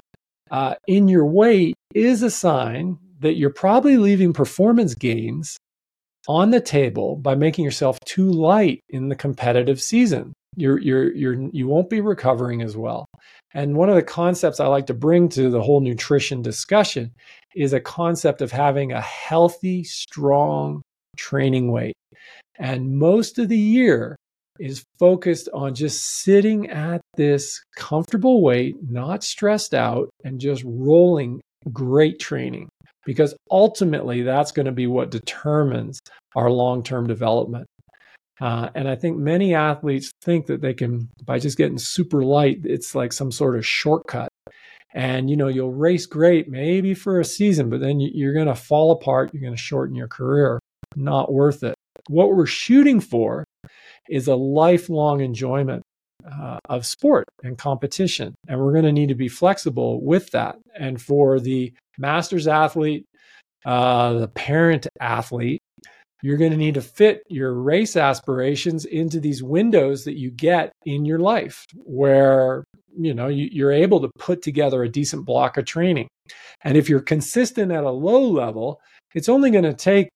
uh, in your weight is a sign that you're probably leaving performance gains on the table by making yourself too light in the competitive season. You're, you're, you're, you won't be recovering as well. And one of the concepts I like to bring to the whole nutrition discussion is a concept of having a healthy, strong training weight. And most of the year is focused on just sitting at this comfortable weight, not stressed out, and just rolling great training. Because ultimately, that's going to be what determines our long term development. Uh, and I think many athletes think that they can, by just getting super light, it's like some sort of shortcut. And you know, you'll race great maybe for a season, but then you're going to fall apart. You're going to shorten your career. Not worth it. What we're shooting for is a lifelong enjoyment uh, of sport and competition. And we're going to need to be flexible with that. And for the masters athlete, uh, the parent athlete, you're going to need to fit your race aspirations into these windows that you get in your life where you know you, are able to put together a decent block of training and if you're consistent at a low level it's only going to take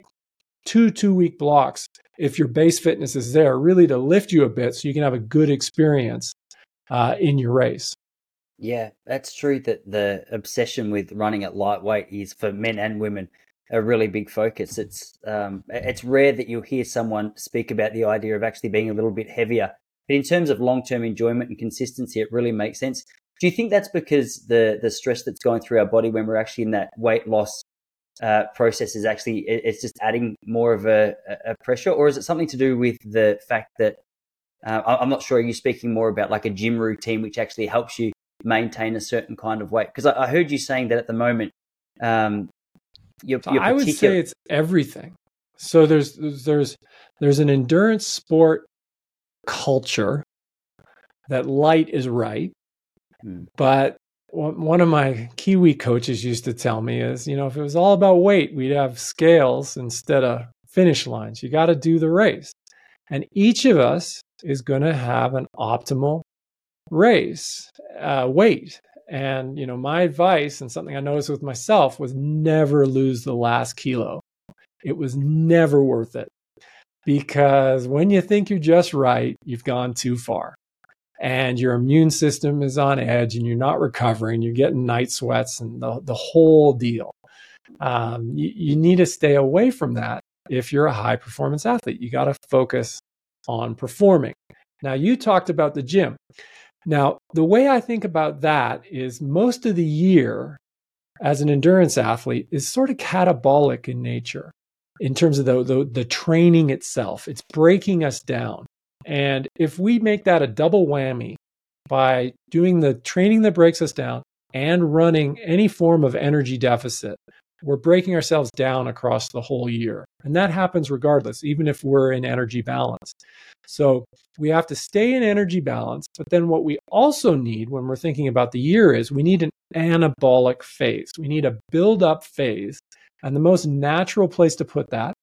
two two week blocks if your base fitness is there really to lift you a bit so you can have a good experience uh, in your race yeah that's true that the obsession with running at lightweight is for men and women a really big focus. It's um, it's rare that you'll hear someone speak about the idea of actually being a little bit heavier. But in terms of long term enjoyment and consistency, it really makes sense. Do you think that's because the the stress that's going through our body when we're actually in that weight loss uh, process is actually it's just adding more of a, a, pressure, or is it something to do with the fact that uh, I'm not sure. Are you speaking more about like a gym routine, which actually helps you maintain a certain kind of weight? Because I, I heard you saying that at the moment um, your, your I would say it's everything. So there's there's there's an endurance sport culture that light is right. Mm. But one of my Kiwi coaches used to tell me is, you know, if it was all about weight, we'd have scales instead of finish lines. You got to do the race. And each of us is going to have an optimal race uh, weight. And, you know, my advice and something I noticed with myself was never lose the last kilo. It was never worth it because when you think you're just right, you've gone too far and your immune system is on edge and you're not recovering, you're getting night sweats and the, the whole deal. Um, you, you need to stay away from that if you're a high performance athlete. You got to focus on performing. Now, you talked about the gym. Now, the way I think about that is most of the year as an endurance athlete is sort of catabolic in nature in terms of the, the, the training itself. It's breaking us down. And if we make that a double whammy by doing the training that breaks us down and running any form of energy deficit, we're breaking ourselves down across the whole year. And that happens regardless, even if we're in energy balance. So we have to stay in energy balance. But then what we also need when we're thinking about the year is we need an anabolic phase. We need a build up phase. And the most natural place to put that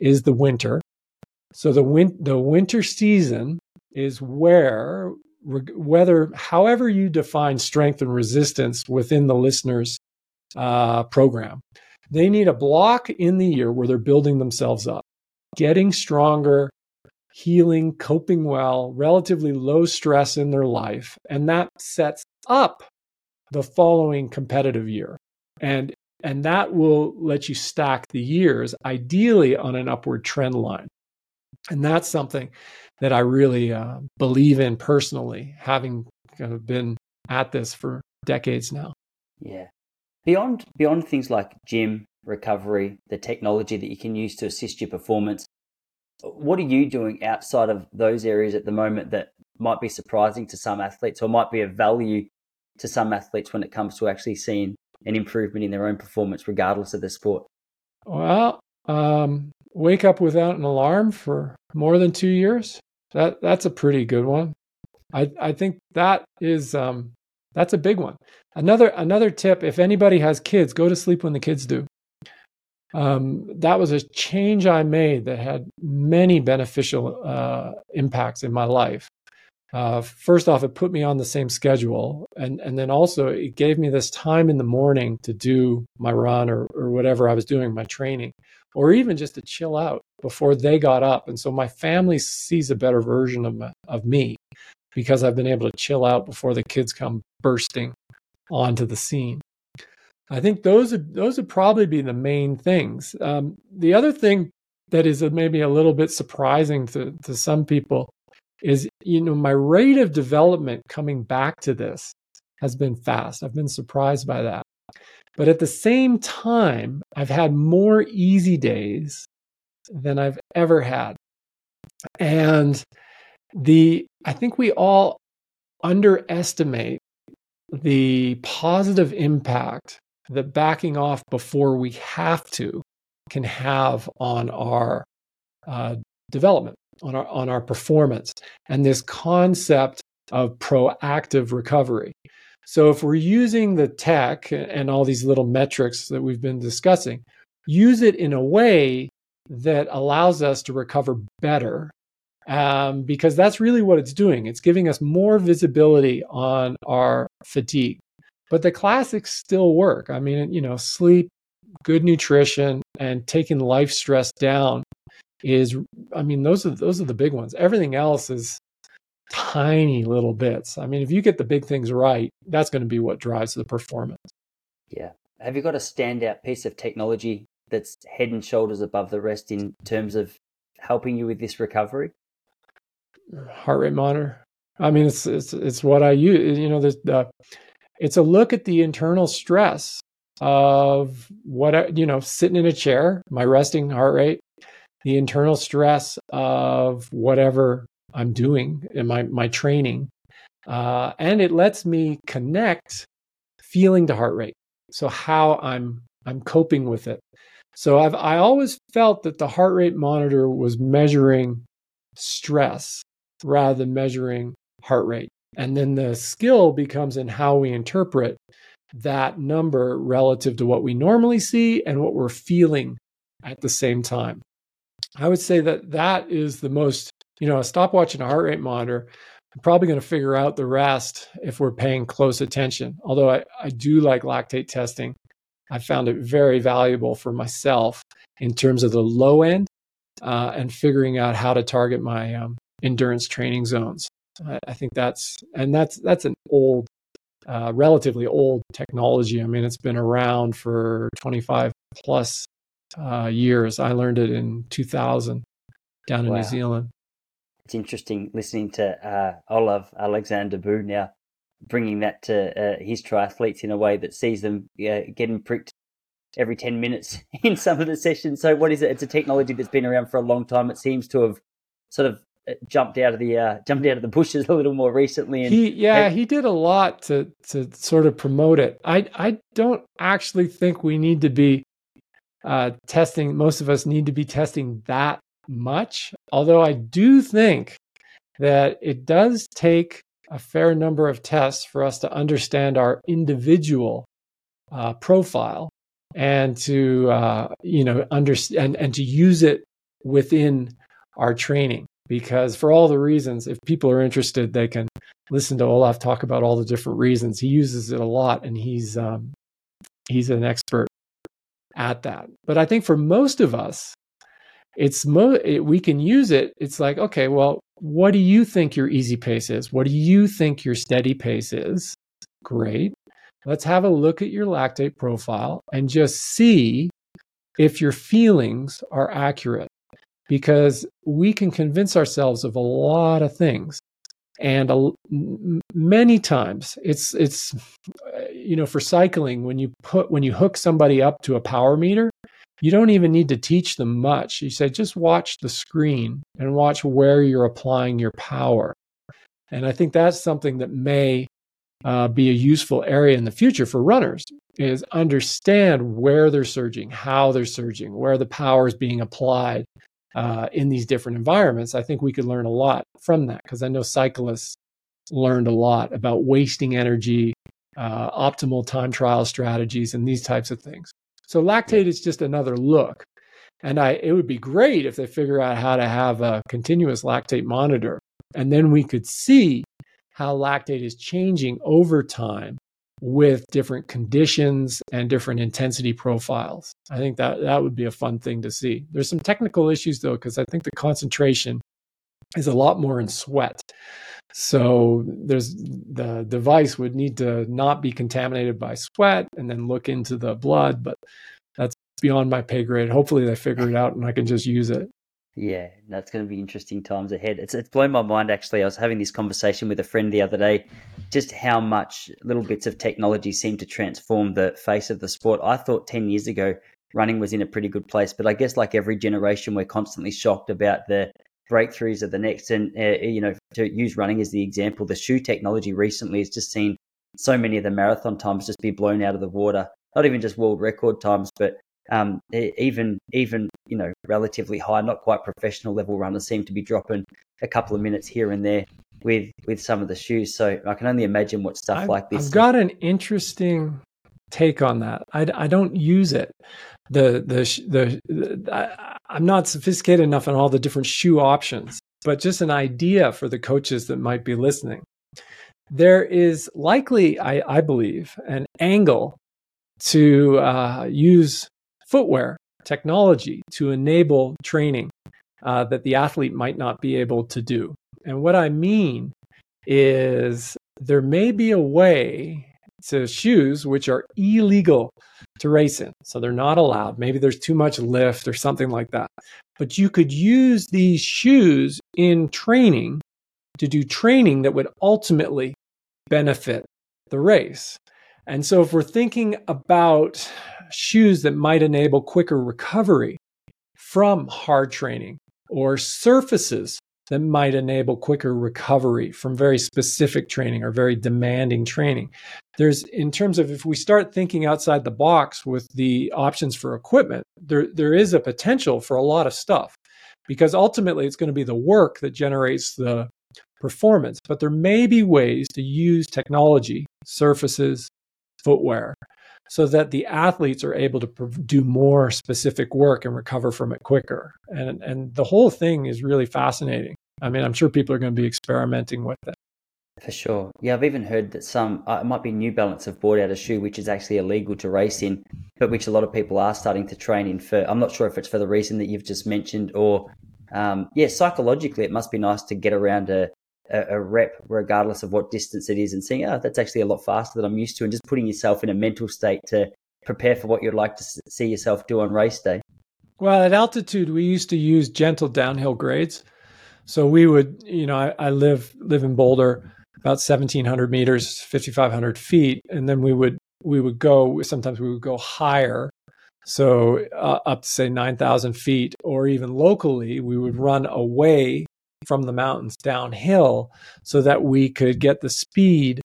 is the winter so the win- the winter season is where whether however you define strength and resistance within the listeners uh, program, they need a block in the year where they're building themselves up, getting stronger, healing, coping well, relatively low stress in their life, and that sets up the following competitive year. And and that will let you stack the years ideally on an upward trend line. And that's something that I really uh, believe in personally, having kind of been at this for decades now. Yeah. Beyond beyond things like gym recovery, the technology that you can use to assist your performance, what are you doing outside of those areas at the moment that might be surprising to some athletes or might be of value to some athletes when it comes to actually seeing an improvement in their own performance regardless of the sport? Well, um, wake up without an alarm for more than two years. That that's a pretty good one. I I think that is um, that's a big one. Another another tip: if anybody has kids, go to sleep when the kids do. Um, that was a change I made that had many beneficial uh, impacts in my life. Uh, first off, it put me on the same schedule, and and then also it gave me this time in the morning to do my run or or whatever I was doing, my training, or even just to chill out before they got up. And so my family sees a better version of, of me because I've been able to chill out before the kids come bursting onto the scene. I think those would, those would probably be the main things. Um, the other thing that is maybe a little bit surprising to, to some people is, you know, my rate of development coming back to this has been fast. I've been surprised by that. But at the same time, I've had more easy days than I've ever had. And the I think we all underestimate the positive impact that backing off before we have to can have on our uh, development, on our on our performance, and this concept of proactive recovery. So if we're using the tech and all these little metrics that we've been discussing, use it in a way that allows us to recover better um, because that's really what it's doing. It's giving us more visibility on our fatigue. But the classics still work. I mean, you know, sleep, good nutrition, and taking life stress down is, I mean, those are those are the big ones. Everything else is tiny little bits. I mean, if you get the big things right, that's going to be what drives the performance. Yeah. Have you got a standout piece of technology that's head and shoulders above the rest in terms of helping you with this recovery? Heart rate monitor. I mean, it's it's it's what I use. You know, there's the it's a look at the internal stress of what you know, sitting in a chair, my resting heart rate, the internal stress of whatever I'm doing in my my training, uh, and it lets me connect feeling to heart rate. So how I'm I'm coping with it. So I've I always felt that the heart rate monitor was measuring stress rather than measuring heart rate. And then the skill becomes in how we interpret that number relative to what we normally see and what we're feeling at the same time. I would say that that is the most, you know, a stopwatch and a heart rate monitor. I'm probably going to figure out the rest if we're paying close attention. Although I, I do like lactate testing, I found it very valuable for myself in terms of the low end uh, and figuring out how to target my um, endurance training zones. I, I, think that's and that's that's an old, uh, relatively old technology. I mean, it's been around for 25 plus uh, years. I learned it in 2000 down in wow. New Zealand. It's interesting listening to uh, Olav Aleksander Bu now, bringing that to uh, his triathletes in a way that sees them getting pricked every 10 minutes in some of the sessions. So, what is it? It's a technology that's been around for a long time. It seems to have sort of uh, jumped out of the uh, jumped out of the bushes a little more recently. And he, yeah, he did a lot to to sort of promote it. I I don't actually think we need to be uh, testing, most of us need to be testing that much. Although I do think that it does take a fair number of tests for us to understand our individual uh, profile and to uh, you know understand and, and to use it within our training because for all the reasons if people are interested they can listen to Olav talk about all the different reasons he uses it a lot and he's um, he's an expert at that. But I think for most of us, it's mo- it, we can use it. It's like, okay, well, what do you think your easy pace is? What do you think your steady pace is? Great. Let's have a look at your lactate profile and just see if your feelings are accurate because we can convince ourselves of a lot of things and a, many times it's it's uh, you know for cycling when you put when you hook somebody up to a power meter you don't even need to teach them much. You say just watch the screen and watch where you're applying your power. And i think that's something that may uh, be a useful area in the future for runners is understand where they're surging how they're surging where the power is being applied uh, in these different environments, I think we could learn a lot from that because I know cyclists learned a lot about wasting energy, uh, optimal time trial strategies, and these types of things. So lactate is just another look. And I, it would be great if they figure out how to have a continuous lactate monitor. And then we could see how lactate is changing over time with different conditions and different intensity profiles. I think that that would be a fun thing to see. There's some technical issues though because I think the concentration is a lot more in sweat. So there's the device would need to not be contaminated by sweat and then look into the blood, but that's beyond my pay grade. Hopefully they figure it out and I can just use it. Yeah, that's going to be interesting times ahead. It's it's blown my mind actually. I was having this conversation with a friend the other day, just how much little bits of technology seem to transform the face of the sport. I thought ten years ago running was in a pretty good place, but I guess like every generation, we're constantly shocked about the breakthroughs of the next. And uh, you know, to use running as the example, the shoe technology recently has just seen so many of the marathon times just be blown out of the water. Not even just world record times, but um, even even you know relatively high, not quite professional level runners seem to be dropping a couple of minutes here and there with with some of the shoes. So I can only imagine what stuff I've, like this. I've got an interesting take on that. I, I don't use it. The the the, the I, I'm not sophisticated enough on all the different shoe options, but just an idea for the coaches that might be listening. There is likely, I, I believe, an angle to uh, use footwear technology to enable training uh, that the athlete might not be able to do. And what I mean is there may be a way to shoes which are illegal to race in. So they're not allowed. Maybe there's too much lift or something like that. But you could use these shoes in training to do training that would ultimately benefit the race. And so if we're thinking about shoes that might enable quicker recovery from hard training or surfaces that might enable quicker recovery from very specific training or very demanding training. There's, in terms of if we start thinking outside the box with the options for equipment, there, there is a potential for a lot of stuff because ultimately it's going to be the work that generates the performance, but there may be ways to use technology, surfaces, footwear, so that the athletes are able to do more specific work and recover from it quicker. And, and the whole thing is really fascinating. I mean, I'm sure people are going to be experimenting with it. For sure. Yeah, I've even heard that some, uh, it might be New Balance, have bought out a shoe which is actually illegal to race in, but which a lot of people are starting to train in for. I'm not sure if it's for the reason that you've just mentioned or, um, yeah, psychologically, it must be nice to get around a, a, a, rep, regardless of what distance it is, and seeing, oh, that's actually a lot faster than I'm used to, and just putting yourself in a mental state to prepare for what you'd like to see yourself do on race day. Well, at altitude, we used to use gentle downhill grades. So we would, you know, I, I live live in Boulder, about 1,700 meters, 5,500 feet, and then we would we would go. Sometimes we would go higher, so uh, up to say 9,000 feet, or even locally, we would run away from the mountains downhill so that we could get the speed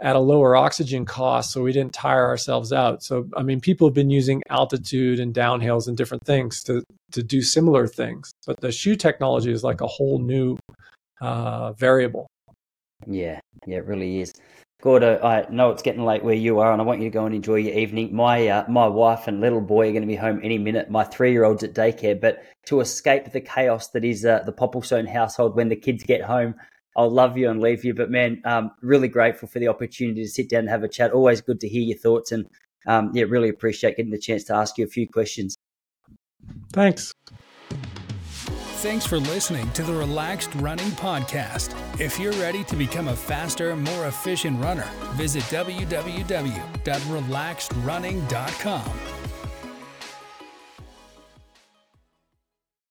at a lower oxygen cost so we didn't tire ourselves out. So I mean people have been using altitude and downhills and different things to to do similar things. But the shoe technology is like a whole new uh, variable. Yeah, yeah, it really is. Gordo, I know it's getting late where you are, and I want you to go and enjoy your evening. My uh, my wife and little boy are going to be home any minute. My three year old's at daycare, but to escape the chaos that is uh, the Popplestone household when the kids get home, I'll love you and leave you. But man, um, really grateful for the opportunity to sit down and have a chat. Always good to hear your thoughts, and um, yeah, really appreciate getting the chance to ask you a few questions. Thanks. Thanks for listening to the Relaxed Running Podcast. If you're ready to become a faster, more efficient runner, visit www.relaxedrunning.com